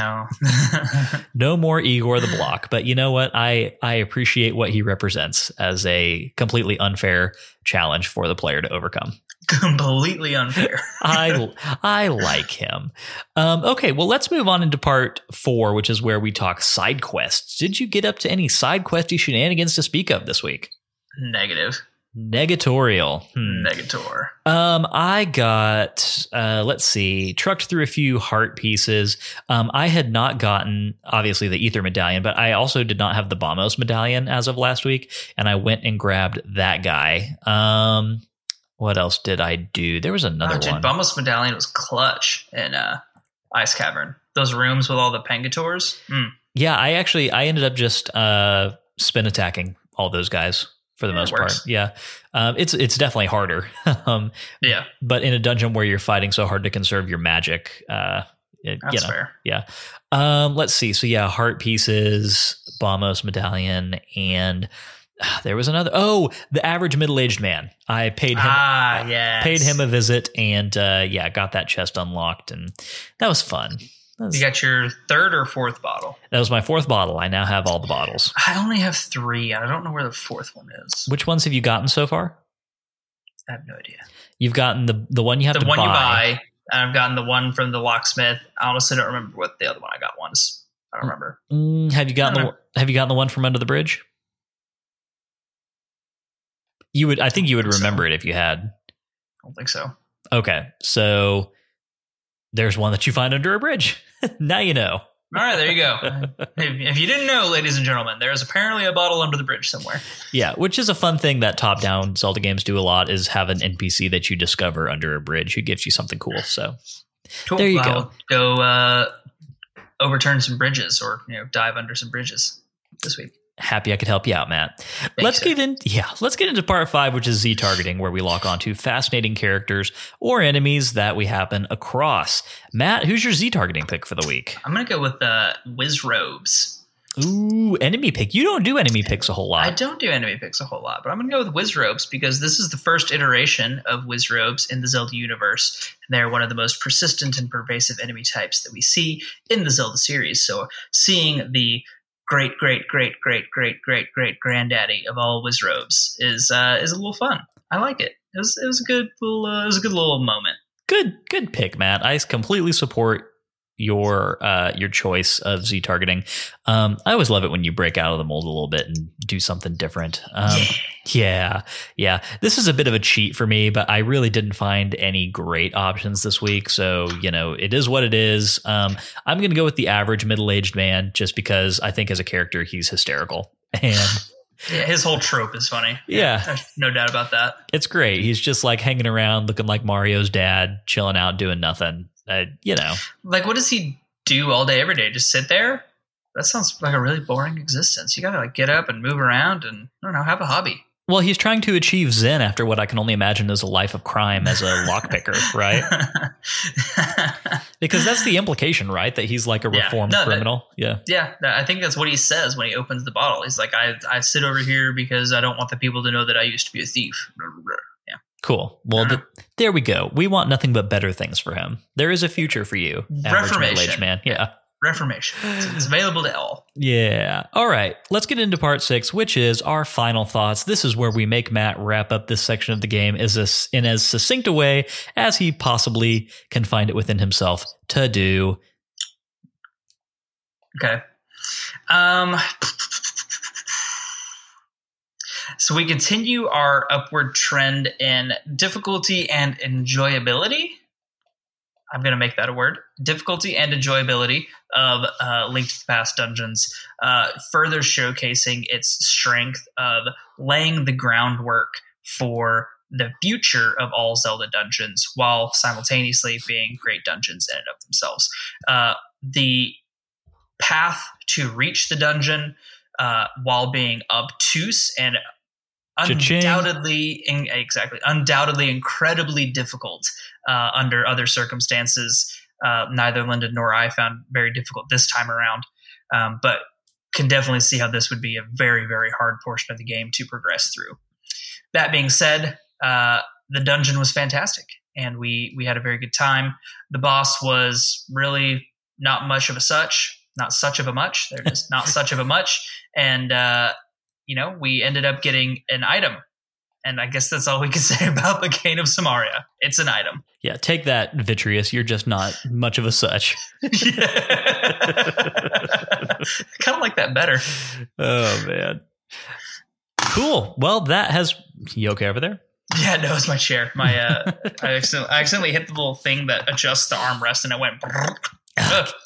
no more Igor the Block. But you know what? I I appreciate what he represents as a completely unfair challenge for the player to overcome. Completely unfair. I I like him. Um, okay, well, let's move on into part four, which is where we talk side quests. Did you get up to any side questy shenanigans to speak of this week? Negative. Negatorial. Hmm. Negator. Um, I got uh, let's see, trucked through a few heart pieces. Um, I had not gotten obviously the ether medallion, but I also did not have the Bombos medallion as of last week, and I went and grabbed that guy. Um, what else did I do? There was another oh, dude, one. Bombos medallion was clutch in uh, Ice Cavern. Those rooms with all the Pengators. Mm. Yeah, I actually I ended up just uh, spin attacking all those guys for the Yeah, most part. Yeah, um, it's it's definitely harder. um, Yeah, but in a dungeon where you're fighting so hard to conserve your magic, uh, it- that's you know, fair. yeah. Um, let's see. So yeah, heart pieces, Bombos medallion, and there was another. Oh, the average middle aged man. I paid him. Ah, yeah. Paid him a visit and uh, yeah, got that chest unlocked, and that was fun. That was, You got your third or fourth bottle. that was my fourth bottle. I now have all the bottles. I only have three. I don't know where the fourth one is. Which ones have you gotten so far? I have no idea. You've gotten the the one you have the one buy. you buy. And I've gotten the one from the locksmith. I honestly don't remember what the other one I got was. I don't remember. Mm, have you gotten the Have you gotten the one from under the bridge? You would. I think you would think so. remember it if you had. I don't think so. Okay, so there's one that you find under a bridge. now you know. All right, there you go. if, you didn't know, ladies and gentlemen, there is apparently a bottle under the bridge somewhere. Yeah, which is a fun thing that top-down Zelda games do a lot is have an NPC that you discover under a bridge who gives you something cool. So Cool. There you I'll go. uh, overturn some bridges or you know dive under some bridges this week. Happy I could help you out, Matt. Thanks, let's get in. Yeah, let's get into part five, which is Z targeting, where we lock onto fascinating characters or enemies that we happen across. Matt, who's your Z targeting pick for the week? I'm gonna go with uh, Wizrobes. Ooh, enemy pick. You don't do enemy picks a whole lot. I don't do enemy picks a whole lot, but I'm gonna go with Wizrobes because this is the first iteration of Wizrobes in the Zelda universe. And they're one of the most persistent and pervasive enemy types that we see in the Zelda series. So seeing the great, great, great, great, great, great, great granddaddy of all Wizrobes is uh, is a little fun. I like it. It was it was a good little uh, it was a good little moment. Good, good pick, Matt. I completely support your uh your choice of Z targeting. Um, I always love it when you break out of the mold a little bit and do something different. Um, yeah. Yeah, yeah. This is a bit of a cheat for me, but I really didn't find any great options this week. So, you know, it is what it is. Um, I'm going to go with the average middle aged man just because I think as a character, he's hysterical. And Yeah, his whole trope is funny. Yeah. There's no doubt about that. it's great. He's just like hanging around looking like Mario's dad, chilling out, doing nothing. Uh, you know, Like, what does he do all day, every day? Just sit there? That sounds like a really boring existence. You gotta like get up and move around and I don't know, have a hobby. well, he's trying to achieve Zen after what I can only imagine is a life of crime as a lockpicker, right? Because that's the implication, right? That he's like a Yeah. reformed No, that- criminal. yeah. yeah, that- I think that's what he says when he opens the bottle. He's like, I, I sit over here because I don't want the people to know that I used to be a thief. Cool. Well, Uh-huh. th- there we go. We want nothing but better things for him. There is a future for you, Reformation. man. Yeah. Reformation. It's, it's available to all. Yeah. All right. Let's get into part six, which is our final thoughts. This is where we make Matt wrap up this section of the game as a, in as succinct a way as he possibly can find it within himself to do. Okay. Um. So we continue our upward trend in difficulty and enjoyability. I'm going to make that a word. Difficulty and enjoyability of uh, to the Past dungeons, uh, further showcasing its strength of laying the groundwork for the future of all Zelda dungeons, while simultaneously being great dungeons in and of themselves. Uh, the path to reach the dungeon, uh, while being obtuse and. Undoubtedly in, exactly undoubtedly incredibly difficult uh, under other circumstances. Uh, neither Lyndon nor I found very difficult this time around. Um, but can definitely see how this would be a very very hard portion of the game to progress through. That being said uh, the dungeon was fantastic and we we had a very good time. The boss was really not much of a such not such of a much. They're just not such of a much. And uh, you know, we ended up getting an item. And I guess that's all we can say about the Cane of Somaria. It's an item. Yeah. Take that, Vitreous. You're just not much of a such. kind of like that better. Oh, man. Cool. Well, that has. You okay over there? Yeah, no, it's my chair. My uh, I, accidentally, I accidentally hit the little thing that adjusts the armrest, and it went.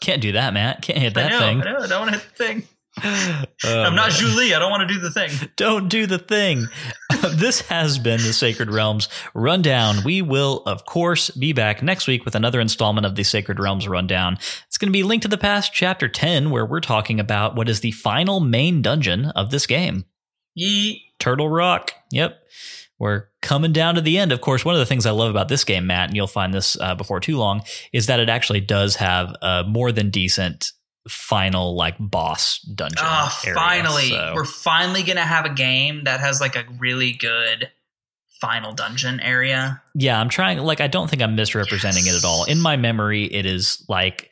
Can't do that, Matt. Can't hit I that know, thing. I know. I don't want to hit the thing. Oh, I'm not man. Julie. I don't want to do the thing. Don't do the thing. this has been the Sacred Realms Rundown. We will, of course, be back next week with another installment of the Sacred Realms Rundown. It's going to be Link to the Past, Chapter 10, where we're talking about what is the final main dungeon of this game Yeet. Turtle Rock. Yep. We're coming down to the end. Of course, one of the things I love about this game, Matt, and you'll find this uh, before too long, is that it actually does have a more than decent final like boss dungeon. Oh, area. finally. So- We're finally going to have a game that has like a really good final dungeon area. Yeah, I'm trying. Like, I don't think I'm misrepresenting it at all. In my memory, it is like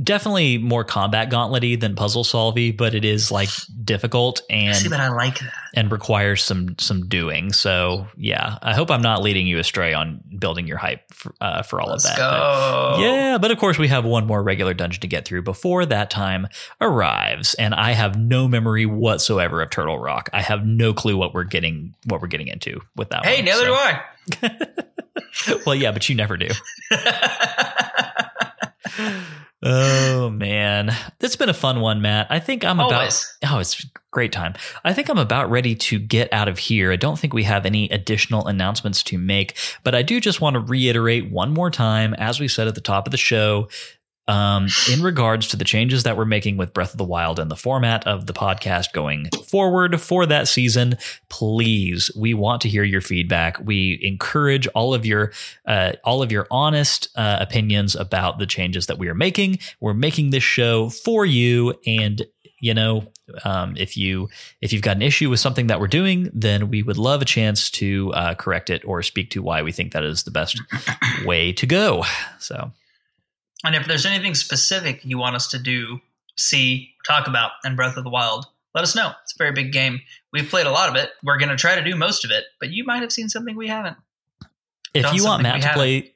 definitely more combat gauntlety than puzzle solvy, but it is like difficult and See, but I like that. and requires some some doing. So yeah, I hope I'm not leading you astray on building your hype for, uh, for all Let's of that. go. But- yeah, but of course we have one more regular dungeon to get through before that time arrives, and I have no memory whatsoever of Turtle Rock. I have no clue what we're getting what we're getting into with that. Hey, one, neither so- do I. well, yeah, but you never do. Oh man, it's been a fun one, Matt. I think I'm about. Always. Oh, it's great time. I think I'm about ready to get out of here. I don't think we have any additional announcements to make, but I do just want to reiterate one more time, as we said at the top of the show, um, in regards to the changes that we're making with Breath of the Wild and the format of the podcast going forward for that season. Please, we want to hear your feedback. We encourage all of your uh, all of your honest uh, opinions about the changes that we are making. We're making this show for you, and you know, um, if you if you've got an issue with something that we're doing, then we would love a chance to uh, correct it or speak to why we think that is the best way to go. So. And if there's anything specific you want us to do, see, talk about in Breath of the Wild, let us know. It's a very big game. We've played a lot of it. We're going to try to do most of it, but you might have seen something we haven't. if done you want Matt to haven't. play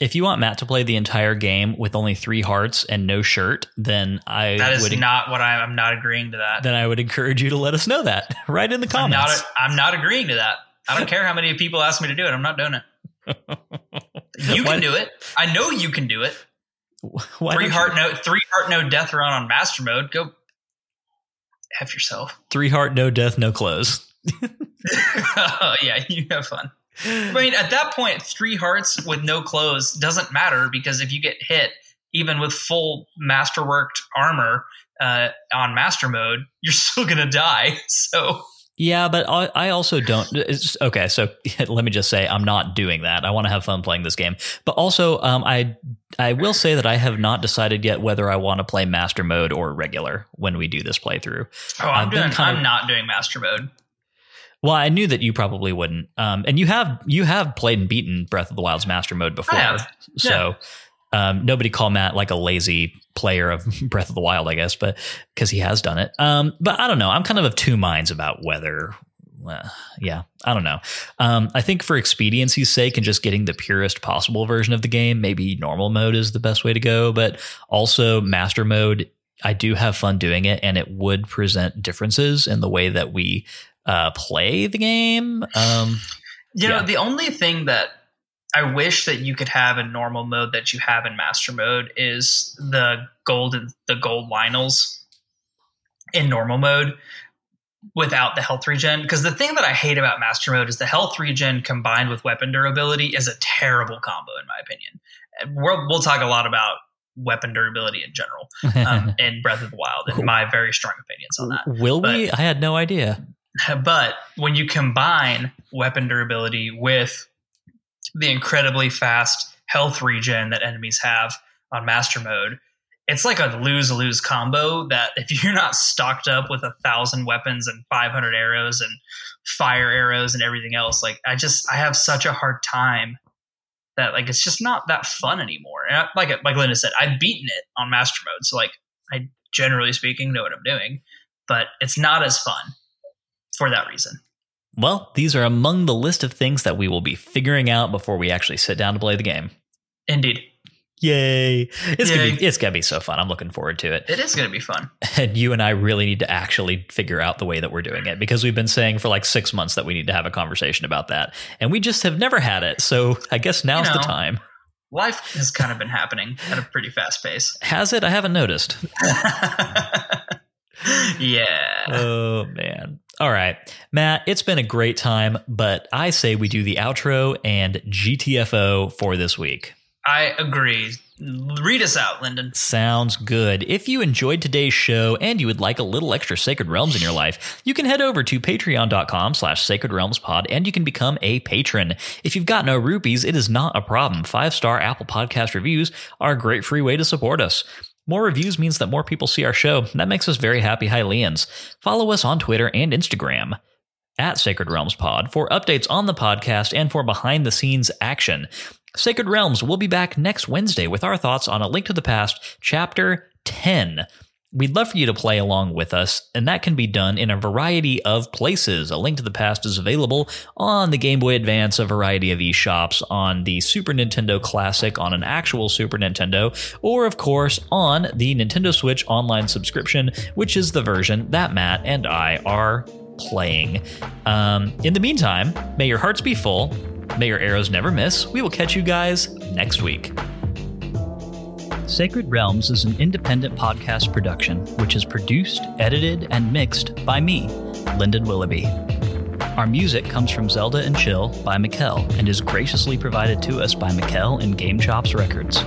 if you want Matt to play the entire game with only three hearts and no shirt, then I That is would not what I, I'm not agreeing to that. then I would encourage you to let us know that right in the I'm not, comments. I'm not agreeing to that. I don't care how many people ask me to do it. I'm not doing it. You can do it. I know you can do it. Why three heart you- no three heart no death run on master mode. Go have yourself. three heart, no death, no clothes. yeah, you have fun. I mean, at that point, three hearts with no clothes doesn't matter because if you get hit, even with full masterworked armor uh, on master mode, you're still gonna die. So Yeah, but I, I also don't. It's, okay, so let me just say I'm not doing that. I want to have fun playing this game, but also um, I I will say that I have not decided yet whether I want to play master mode or regular when we do this playthrough. oh, I'm I've doing. kind of- I'm not doing master mode. Well, I knew that you probably wouldn't, um, and you have you have played and beaten Breath of the Wild's master mode before, have, so Um, nobody call Matt like a lazy player of Breath of the Wild, I guess, but because he has done it. Um, but I don't know. I'm kind of of two minds about whether. Uh, yeah, I don't know. Um, I think for expediency's sake and just getting the purest possible version of the game, maybe normal mode is the best way to go. But also master mode, I do have fun doing it, and it would present differences in the way that we uh, play the game. Um, you know, the only thing that I wish that you could have a normal mode that you have in master mode is the gold the gold Lynels in normal mode without the health regen. Because the thing that I hate about master mode is the health regen combined with weapon durability is a terrible combo in my opinion. We'll, we'll talk a lot about weapon durability in general um, in Breath of the Wild and my very strong opinions on that. Will but, we? I had no idea. But when you combine weapon durability with the incredibly fast health regen that enemies have on master mode, it's like a lose lose combo that if you're not stocked up with a thousand weapons and 500 arrows and fire arrows and everything else, like I just I have such a hard time that like it's just not that fun anymore. And I, like like Lyndon said, I've beaten it on master mode, so like I generally speaking know what I'm doing, but it's not as fun for that reason. Well, these are among the list of things that we will be figuring out before we actually sit down to play the game. Indeed. Yay. It's Yay. gonna be it's gonna be so fun. I'm looking forward to it. It is gonna be fun. And you and I really need to actually figure out the way that we're doing it because we've been saying for like six months that we need to have a conversation about that. And we just have never had it. So I guess now's you know, the time. Life has kind of been happening at a pretty fast pace. Has it? I haven't noticed. yeah. Oh man. All right. Matt, it's been a great time, but I say we do the outro and GTFO for this week. I agree. Read us out, Lyndon. Sounds good. If you enjoyed today's show and you would like a little extra Sacred Realms in your life, you can head over to patreon.com slash sacred realms pod and you can become a patron. If you've got no rupees, it is not a problem. Five star Apple Podcast reviews are a great free way to support us. More reviews means that more people see our show. and That makes us very happy Hylians. Follow us on Twitter and Instagram at Sacred Realms Pod for updates on the podcast and for behind the scenes action. Sacred Realms will be back next Wednesday with our thoughts on A Link to the Past, Chapter 10. We'd love for you to play along with us, and that can be done in a variety of places. A Link to the Past is available on the Game Boy Advance, a variety of eShops, on the Super Nintendo Classic, on an actual Super Nintendo, or of course on the Nintendo Switch online subscription, which is the version that Matt and I are playing. Um, in the meantime, may your hearts be full, may your arrows never miss. We will catch you guys next week. Sacred Realms is an independent podcast production which is produced, edited, and mixed by me, Lyndon Willoughby. Our music comes from Zelda and Chill by Mikel and is graciously provided to us by Mikel and GameChops Records.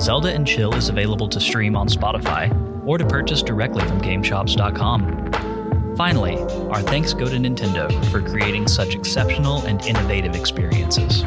Zelda and Chill is available to stream on Spotify or to purchase directly from GameChops.com. Finally, our thanks go to Nintendo for creating such exceptional and innovative experiences.